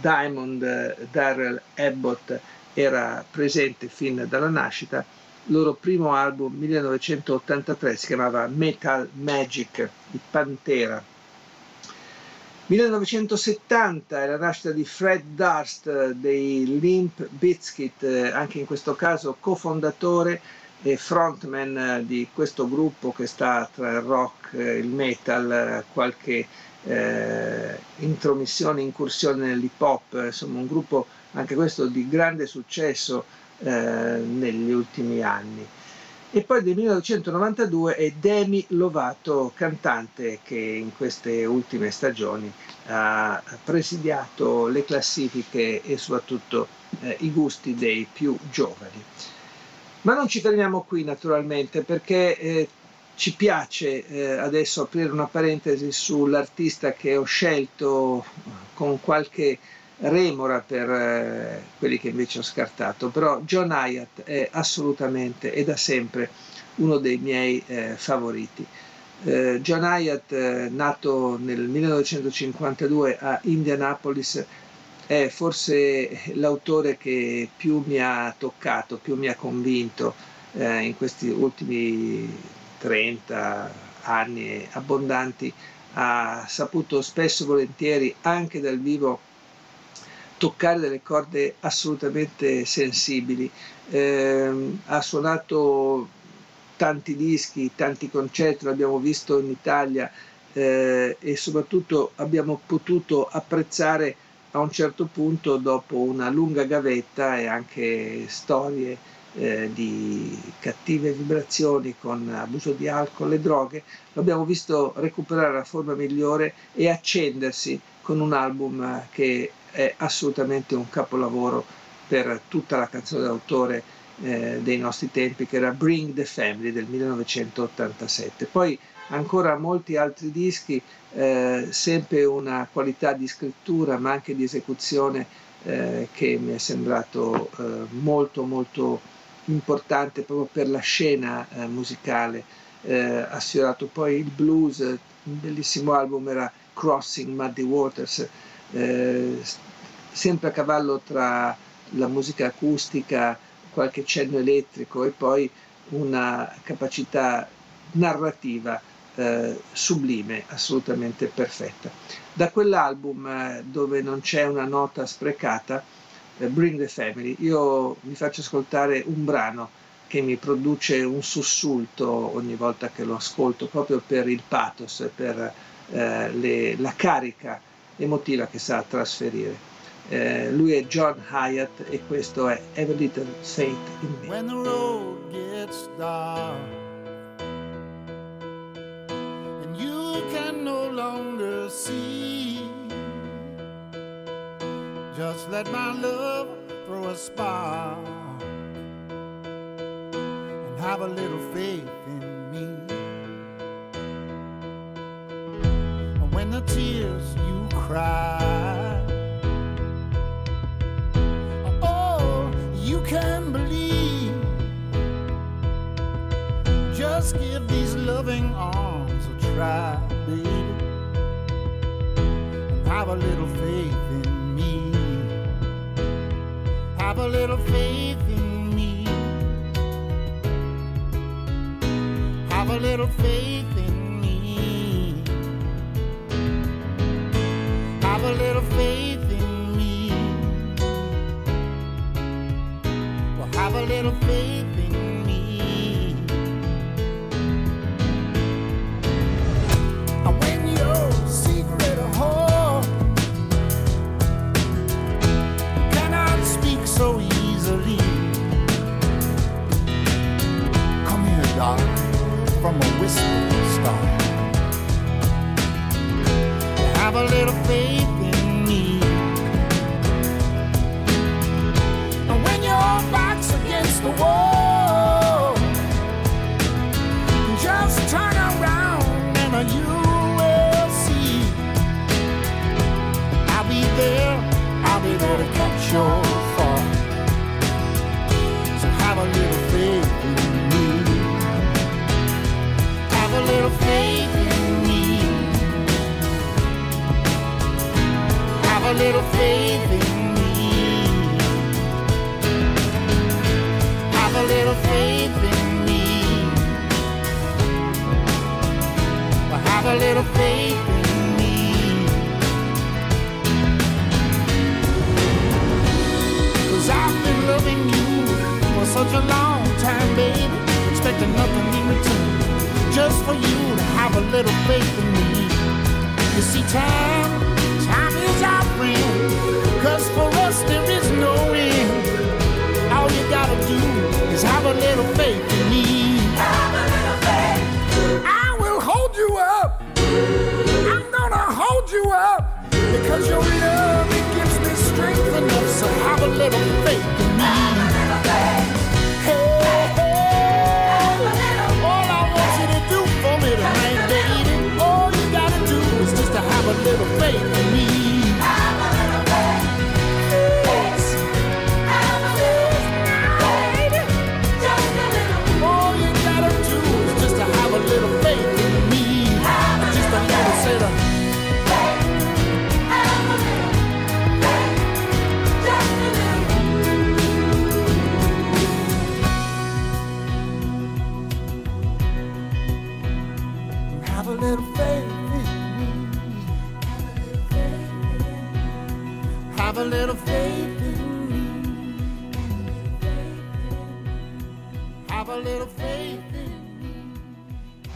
Diamond eh, Daryl Abbott era presente fin dalla nascita. Il loro primo album 1983 si chiamava Metal Magic, di Pantera 1970 è la nascita di Fred Durst eh, dei Limp Bizkit, eh, anche in questo caso cofondatore e frontman eh, di questo gruppo che sta tra il rock, il metal, qualche eh, intromissione, incursione nell'hip hop, insomma un gruppo anche questo di grande successo eh, negli ultimi anni. E poi del 1992 è Demi Lovato, cantante che in queste ultime stagioni ha presidiato le classifiche e soprattutto eh, i gusti dei più giovani. Ma non ci fermiamo qui naturalmente perché eh, ci piace eh, adesso aprire una parentesi sull'artista che ho scelto con qualche remora per eh, quelli che invece ho scartato, però John Hyatt è assolutamente e da sempre uno dei miei eh, favoriti. Eh, John Hyatt, eh, nato nel 1952 a Indianapolis, è forse l'autore che più mi ha toccato, più mi ha convinto eh, in questi ultimi 30 anni abbondanti. Ha saputo spesso e volentieri anche dal vivo toccare delle corde assolutamente sensibili. Eh, ha suonato tanti dischi, tanti concerti, l'abbiamo visto in Italia eh, e soprattutto abbiamo potuto apprezzare a un certo punto, dopo una lunga gavetta e anche storie eh, di cattive vibrazioni con abuso di alcol e droghe, l'abbiamo visto recuperare la forma migliore e accendersi con un album che è assolutamente un capolavoro per tutta la canzone d'autore eh, dei nostri tempi che era Bring the Family del 1987. Poi ancora molti altri dischi, eh, sempre una qualità di scrittura ma anche di esecuzione eh, che mi è sembrato eh, molto molto importante proprio per la scena eh, musicale. Eh, ha sfiorato poi il blues, un bellissimo album era Crossing Muddy Waters, sempre a cavallo tra la musica acustica qualche cenno elettrico e poi una capacità narrativa eh, sublime, assolutamente perfetta. Da quell'album eh, dove non c'è una nota sprecata, eh, Bring the Family, io vi faccio ascoltare un brano che mi produce un sussulto ogni volta che lo ascolto, proprio per il pathos, per eh, le, la carica emotiva che sa trasferire. Eh, lui è John Hyatt e questo è Every Little Faith in Me. When the road gets dark and you can no longer see Just let my love throw a spark and have a little faith in me. And when the tears you cry Oh, you can believe. Just give these loving arms a try, baby. And have a little faith in me. Have a little faith in me. Have a little faith in a little faith. In me. Well, have a little faith in me. And when your secret heart cannot speak so easily, come here, darling, from a whispering star. Have a little faith. The wall.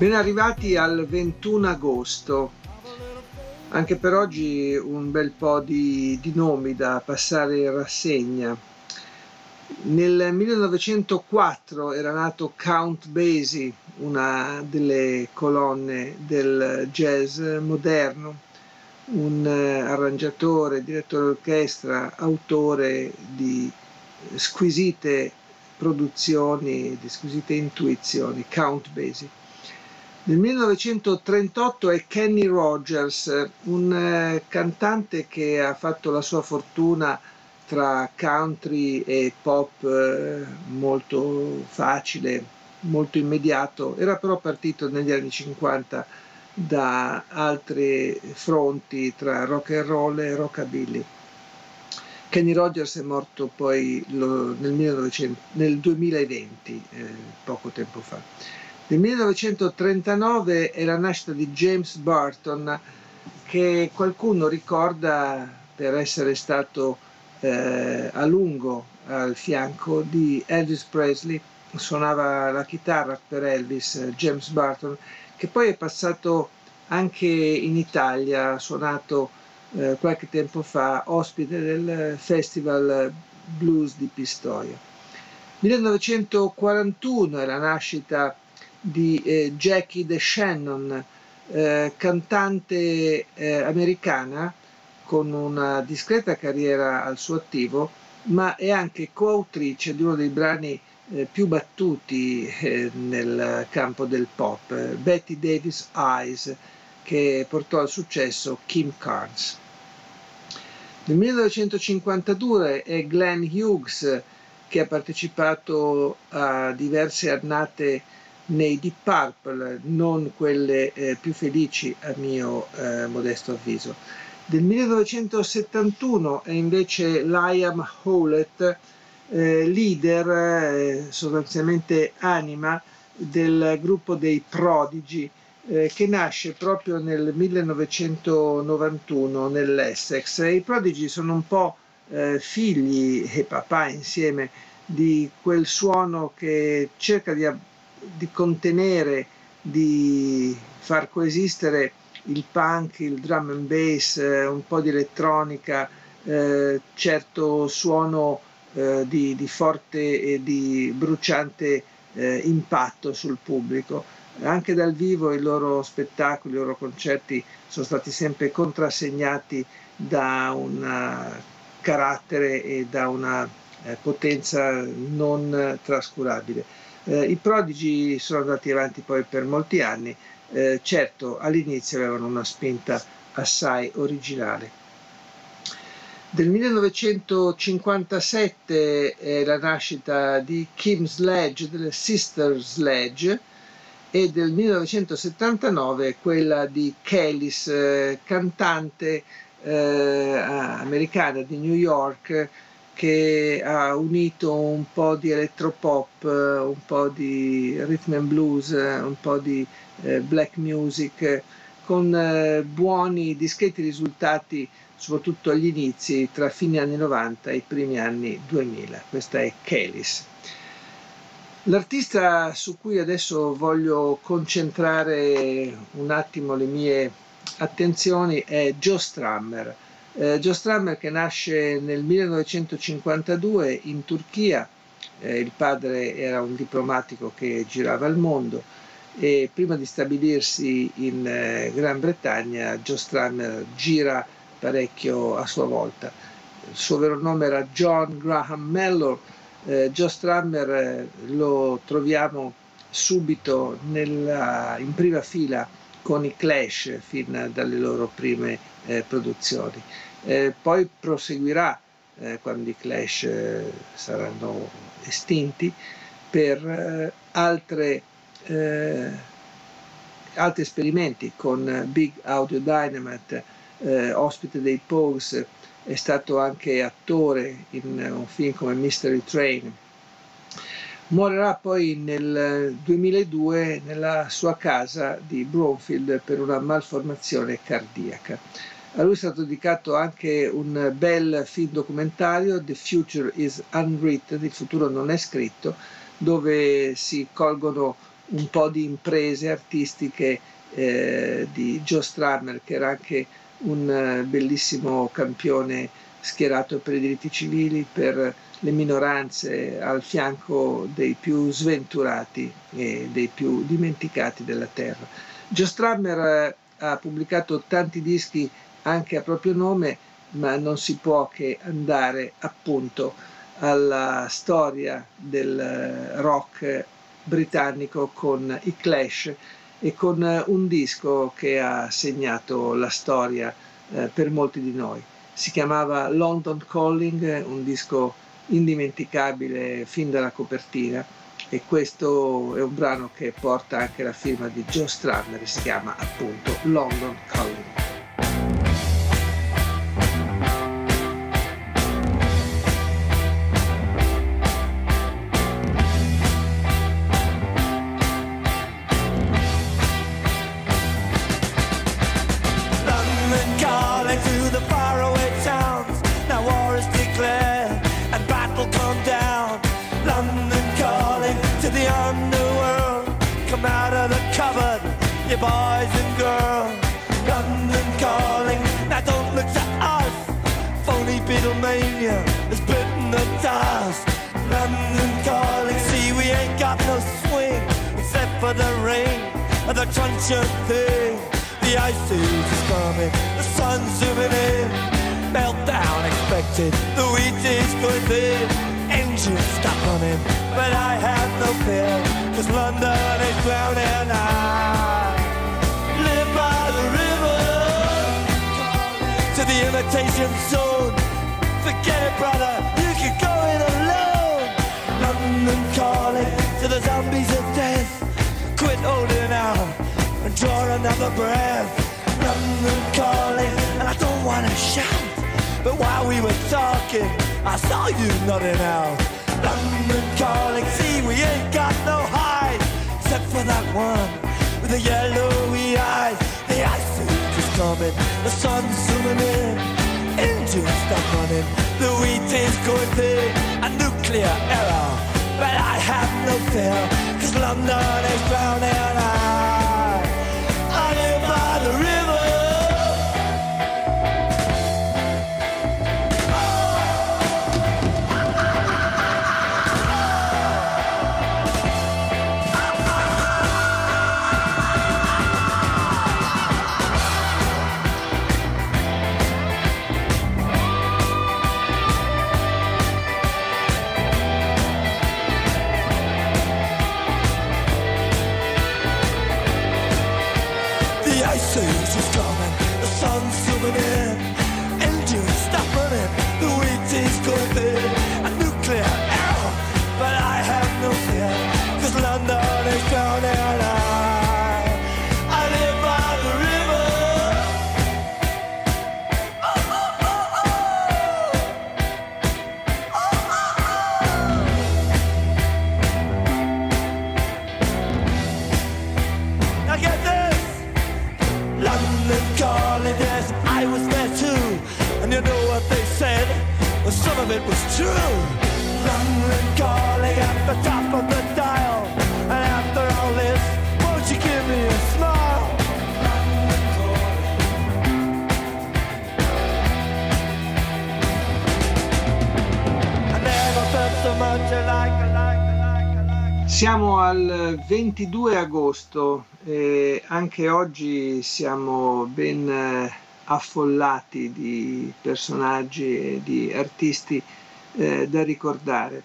Ben arrivati al 21 agosto. Anche per oggi un bel po' di, di nomi da passare in rassegna. Nel 1904 era nato Count Basie, una delle colonne del jazz moderno, un arrangiatore, direttore d'orchestra, autore di squisite produzioni, di squisite intuizioni, Count Basie. Nel 1938 è Kenny Rogers, un eh, cantante che ha fatto la sua fortuna tra country e pop eh, molto facile, molto immediato, era però partito negli anni 50 da altri fronti tra rock and roll e rockabilly. Kenny Rogers è morto poi lo, nel, 1900, nel, 2020, eh, poco tempo fa. Nel 1939 è la nascita di James Burton, che qualcuno ricorda per essere stato eh, a lungo al fianco di Elvis Presley, suonava la chitarra per Elvis, James Burton, che poi è passato anche in Italia, ha suonato eh, qualche tempo fa ospite del Festival Blues di Pistoia. 1941 è la nascita di eh, Jackie DeShannon, eh, cantante eh, americana con una discreta carriera al suo attivo, ma è anche coautrice di uno dei brani eh, più battuti eh, nel campo del pop, Betty Davis Eyes, che portò al successo Kim Carnes. Nel 1952 è Glenn Hughes che ha partecipato a diverse annate nei Deep Purple, non quelle eh, più felici a mio eh, modesto avviso. Del 1971 è invece Liam Howlett, eh, leader, eh, sostanzialmente anima del gruppo dei Prodigi, eh, che nasce proprio nel 1991 nell'Essex. I Prodigi sono un po' eh, figli e papà insieme di quel suono che cerca di, di contenere, di far coesistere il punk, il drum and bass, eh, un po' di elettronica, eh, certo suono eh, di, di, forte e di bruciante eh, impatto sul pubblico. Anche dal vivo i loro spettacoli, i loro concerti sono stati sempre contrassegnati da un carattere e da una eh, potenza non trascurabile. Eh, I prodigi sono andati avanti poi per molti anni, eh, certo all'inizio avevano una spinta assai originale. Del 1957 è la nascita di Kim Sledge, delle Sister Sledge, e del 1979 quella di Kellys, eh, cantante eh, americana di New York, che ha unito un po' di elettropop, un po' di rhythm and blues, un po' di eh, black music, con eh, buoni, discreti risultati soprattutto agli inizi tra fine anni 90 e i primi anni 2000. Questa è Kellys. L'artista su cui adesso voglio concentrare un attimo le mie attenzioni è Joe Strammer eh, Joe Strummer che nasce nel 1952 in Turchia, eh, il padre era un diplomatico che girava il mondo e prima di stabilirsi in eh, Gran Bretagna Joe Strummer gira parecchio a sua volta. Il suo vero nome era John Graham Mellor, eh, Joe Strummer eh, lo troviamo subito nella, in prima fila con i Clash fin dalle loro prime eh, produzioni eh, poi proseguirà eh, quando i Clash eh, saranno estinti per eh, altre, eh, altri esperimenti con Big Audio Dynamite, ospite dei Pogues, è stato anche attore in un film come Mystery Train. Morirà poi nel 2002 nella sua casa di Brownfield per una malformazione cardiaca. A lui è stato dedicato anche un bel film documentario, The Future is Unwritten, il futuro non è scritto, dove si colgono un po' di imprese artistiche eh, di Joe Strummer, che era anche un eh, bellissimo campione schierato per i diritti civili, per le minoranze al fianco dei più sventurati e dei più dimenticati della terra. Joe Strummer eh, ha pubblicato tanti dischi anche a proprio nome, ma non si può che andare appunto alla storia del eh, rock britannico con i Clash e con eh, un disco che ha segnato la storia per molti di noi. Si chiamava London Calling, un disco indimenticabile fin dalla copertina e questo è un brano che porta anche la firma di Joe Strummer, si chiama appunto London Calling. The thing. The ice age is coming, the sun's zooming in. Meltdown expected, the wheat is going thin. Engines stop running, but I have no fear, cause London is drowning I live by the river. to the imitation zone. Forget it, brother, you can go it alone. London calling to the zombies of death. Quit holding draw another breath. London calling, and I don't wanna shout. But while we were talking, I saw you nodding out. London calling, see we ain't got no hide, except for that one with the yellowy eyes. The ice is coming, the sun's zooming in, engines stop running, the wheat is going big, a nuclear error. But I have no fear, cause London is drowning. I, true. London calling at the top of the dial. And after all this, won't you give me a smile? I never felt so much alike, Siamo al 22 agosto e anche oggi siamo ben affollati di personaggi e di artisti eh, da ricordare.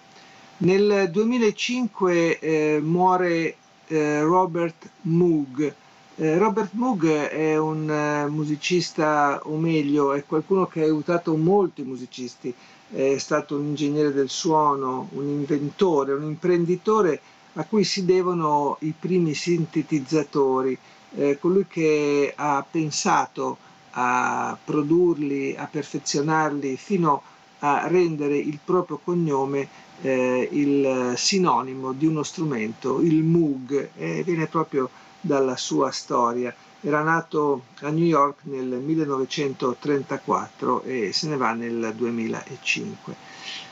Nel 2005 eh, muore eh, Robert Moog. Eh, Robert Moog è un uh, musicista, o meglio, è qualcuno che ha aiutato molti musicisti, è stato un ingegnere del suono, un inventore, un imprenditore a cui si devono i primi sintetizzatori, eh, colui che ha pensato a produrli, a perfezionarli fino a rendere il proprio cognome eh, il sinonimo di uno strumento, il Moog, e viene proprio dalla sua storia. Era nato a New York nel 1934 e se ne va nel 2005.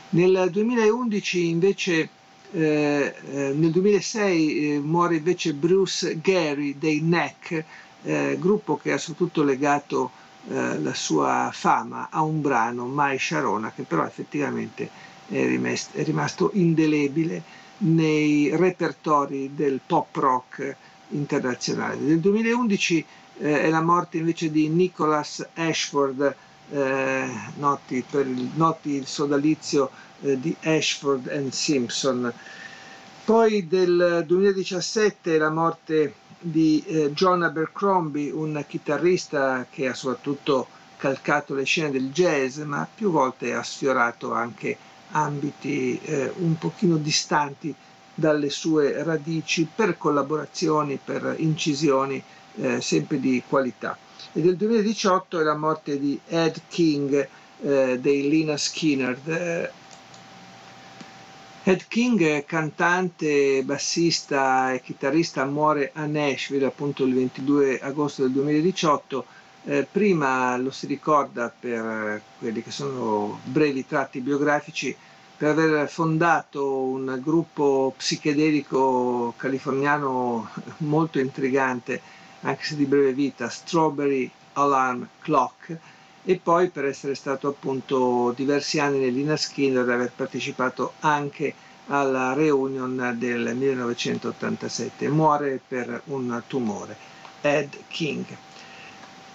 Nel 2011 invece eh, eh, nel 2006 eh, muore invece Bruce Gary dei Neck, eh, gruppo che ha soprattutto legato la sua fama a un brano, Mai Sharona, che però effettivamente è rimasto, è rimasto indelebile nei repertori del pop rock internazionale. Nel 2011 eh, è la morte invece di Nicholas Ashford, eh, noti per il, noti il sodalizio eh, di Ashford and Simpson. Poi del 2017 la morte di eh, John Abercrombie, un chitarrista che ha soprattutto calcato le scene del jazz, ma più volte ha sfiorato anche ambiti eh, un pochino distanti dalle sue radici per collaborazioni, per incisioni eh, sempre di qualità. E del 2018 è la morte di Ed King eh, dei Lina Skinner. Eh, Ed King, cantante, bassista e chitarrista, muore a Nashville appunto il 22 agosto del 2018. Eh, prima lo si ricorda per quelli che sono brevi tratti biografici per aver fondato un gruppo psichedelico californiano molto intrigante, anche se di breve vita, Strawberry Alarm Clock, e poi per essere stato appunto diversi anni nell'Ina Skinner e aver partecipato anche alla reunion del 1987. Muore per un tumore. Ed King.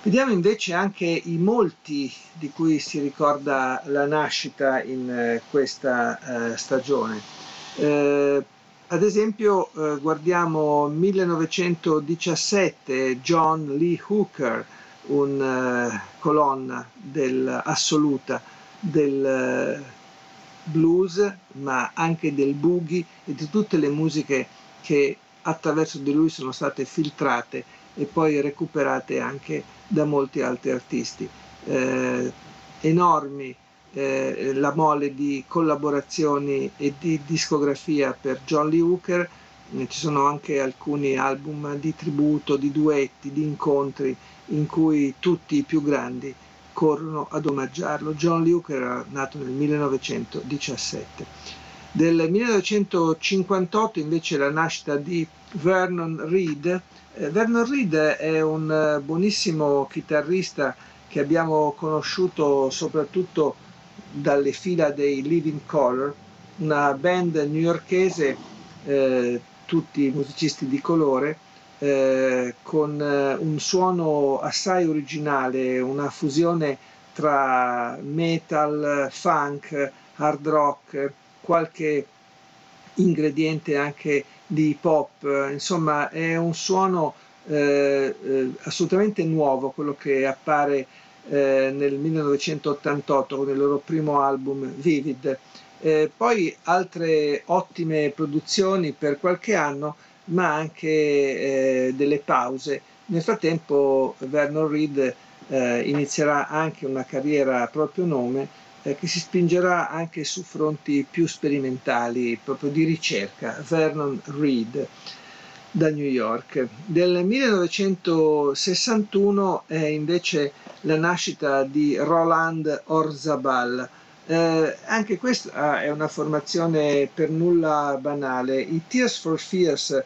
Vediamo invece anche i molti di cui si ricorda la nascita in eh, questa eh, stagione. Eh, ad esempio guardiamo 1917 John Lee Hooker, un eh, colonna assoluta del eh, blues, ma anche del boogie e di tutte le musiche che attraverso di lui sono state filtrate e poi recuperate anche da molti altri artisti. Eh, enormi eh, la mole di collaborazioni e di discografia per John Lee Hooker, ci sono anche alcuni album di tributo, di duetti, di incontri in cui tutti i più grandi corrono ad omaggiarlo. John Hooker era nato nel 1917. Del 1958 invece la nascita di Vernon Reed, eh, Vernon Reed è un eh, buonissimo chitarrista che abbiamo conosciuto soprattutto dalle fila dei Living Color, una band newyorkese, eh, tutti musicisti di colore, eh, con eh, un suono assai originale, una fusione tra metal, funk, hard rock, qualche ingrediente anche di pop, insomma è un suono eh, eh, assolutamente nuovo quello che appare eh, nel 1988 con il loro primo album Vivid. Eh, poi altre ottime produzioni per qualche anno, ma anche eh, delle pause. Nel frattempo Vernon Reed eh, inizierà anche una carriera a proprio nome eh, che si spingerà anche su fronti più sperimentali, proprio di ricerca, Vernon Reed da New York. Del 1961 è invece la nascita di Roland Orzabal. Eh, anche questa è una formazione per nulla banale. I Tears for Fears,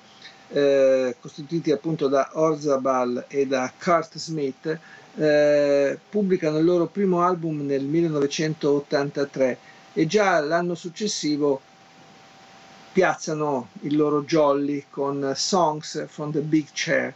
eh, costituiti appunto da Orzabal e da Kurt Smith, eh, pubblicano il loro primo album nel 1983 e già l'anno successivo piazzano il loro jolly con Songs from the Big Chair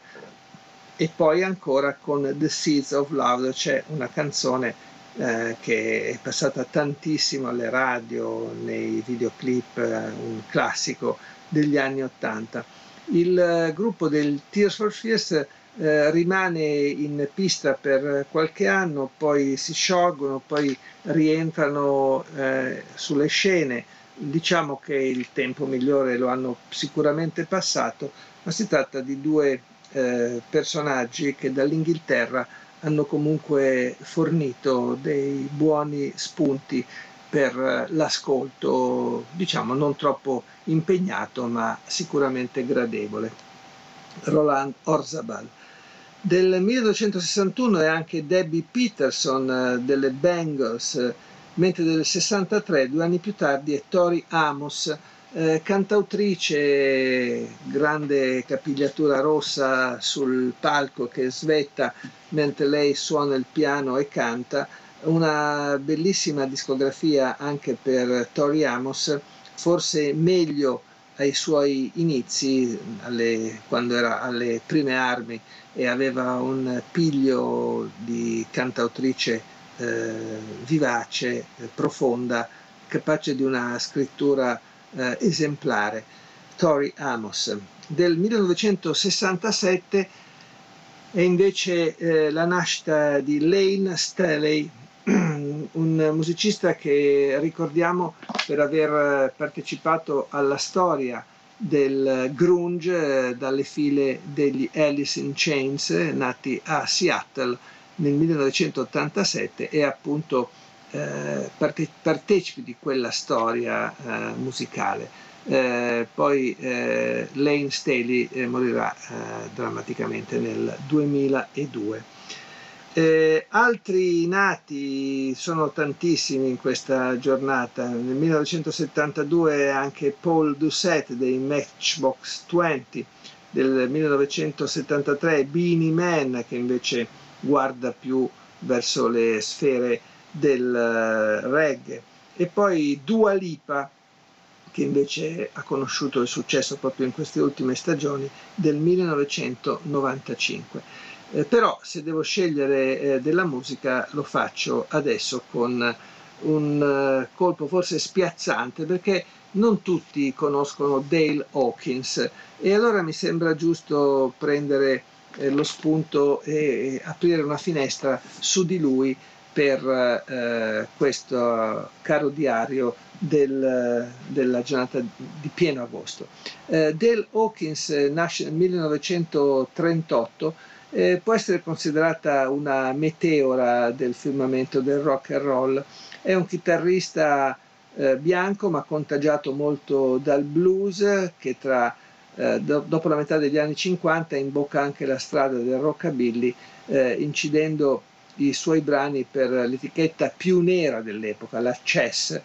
e poi ancora con The Seeds of Love, c'è una canzone eh, che è passata tantissimo alle radio, nei videoclip, eh, un classico degli anni Ottanta. Il eh, gruppo del Tears for Fears eh, rimane in pista per qualche anno, poi si sciolgono, poi rientrano eh, sulle scene. Diciamo che il tempo migliore lo hanno sicuramente passato, ma si tratta di due eh, personaggi che dall'Inghilterra hanno comunque fornito dei buoni spunti per l'ascolto, diciamo non troppo impegnato ma sicuramente gradevole. Roland Orzabal. Del 1961 è anche Debbie Peterson eh, delle Bangles, mentre del 63, due anni più tardi, è Tori Amos, eh, cantautrice, grande capigliatura rossa sul palco che svetta mentre lei suona il piano e canta, una bellissima discografia anche per Tori Amos, forse meglio ai suoi inizi, alle, quando era alle prime armi e aveva un piglio di cantautrice eh, vivace, eh, profonda, capace di una scrittura eh, esemplare. Tori Amos. Del 1967 è invece eh, la nascita di Lane Staley, un musicista che ricordiamo per aver partecipato alla storia del grunge eh, dalle file degli Alice in Chains nati a Seattle nel 1987 e appunto eh, parte- partecipi di quella storia eh, musicale. Eh, poi eh, Lane Staley eh, morirà drammaticamente nel 2002. Eh, altri nati sono tantissimi in questa giornata. Nel 1972 anche Paul Doucette dei Matchbox 20, del 1973 Beanie Man che invece guarda più verso le sfere del uh, reggae e poi Dua Lipa che invece ha conosciuto il successo proprio in queste ultime stagioni del 1995. Eh, però se devo scegliere eh, della musica lo faccio adesso con un uh, colpo forse spiazzante perché non tutti conoscono Dale Hawkins e allora mi sembra giusto prendere eh, lo spunto e, aprire una finestra su di lui per eh, questo caro diario del, della giornata di pieno agosto. Eh, Dale Hawkins nasce nel 1938 eh, può essere considerata una meteora del firmamento del rock and roll. È un chitarrista eh, bianco ma contagiato molto dal blues che tra, eh, do, dopo la metà degli anni 50 imbocca anche la strada del rockabilly eh, incidendo i suoi brani per l'etichetta più nera dell'epoca, la Chess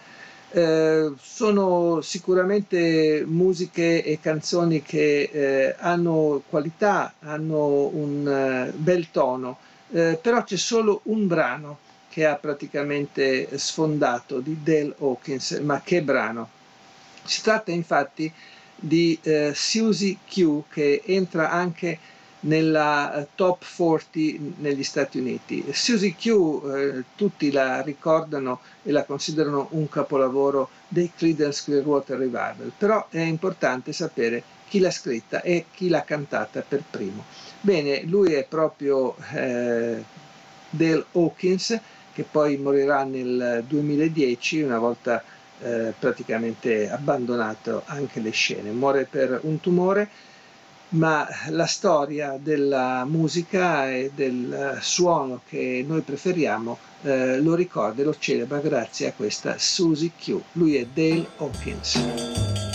eh, sono sicuramente musiche e canzoni che eh, hanno qualità, hanno un uh, bel tono, eh, però c'è solo un brano che ha praticamente sfondato di Dale Hawkins, ma che brano? Si tratta infatti di eh, Susie Q che entra anche nella eh, top 40 negli Stati Uniti. Susie Q eh, tutti la ricordano e la considerano un capolavoro dei Creedence Clearwater Revival, però è importante sapere chi l'ha scritta e chi l'ha cantata per primo. Bene, lui è proprio eh, Dale Hawkins, che poi morirà nel 2010, una volta eh, praticamente abbandonato anche le scene. Muore per un tumore ma la storia della musica e del suono che noi preferiamo eh, lo ricorda e lo celebra grazie a questa Susie Q. Lui è Dale Hawkins.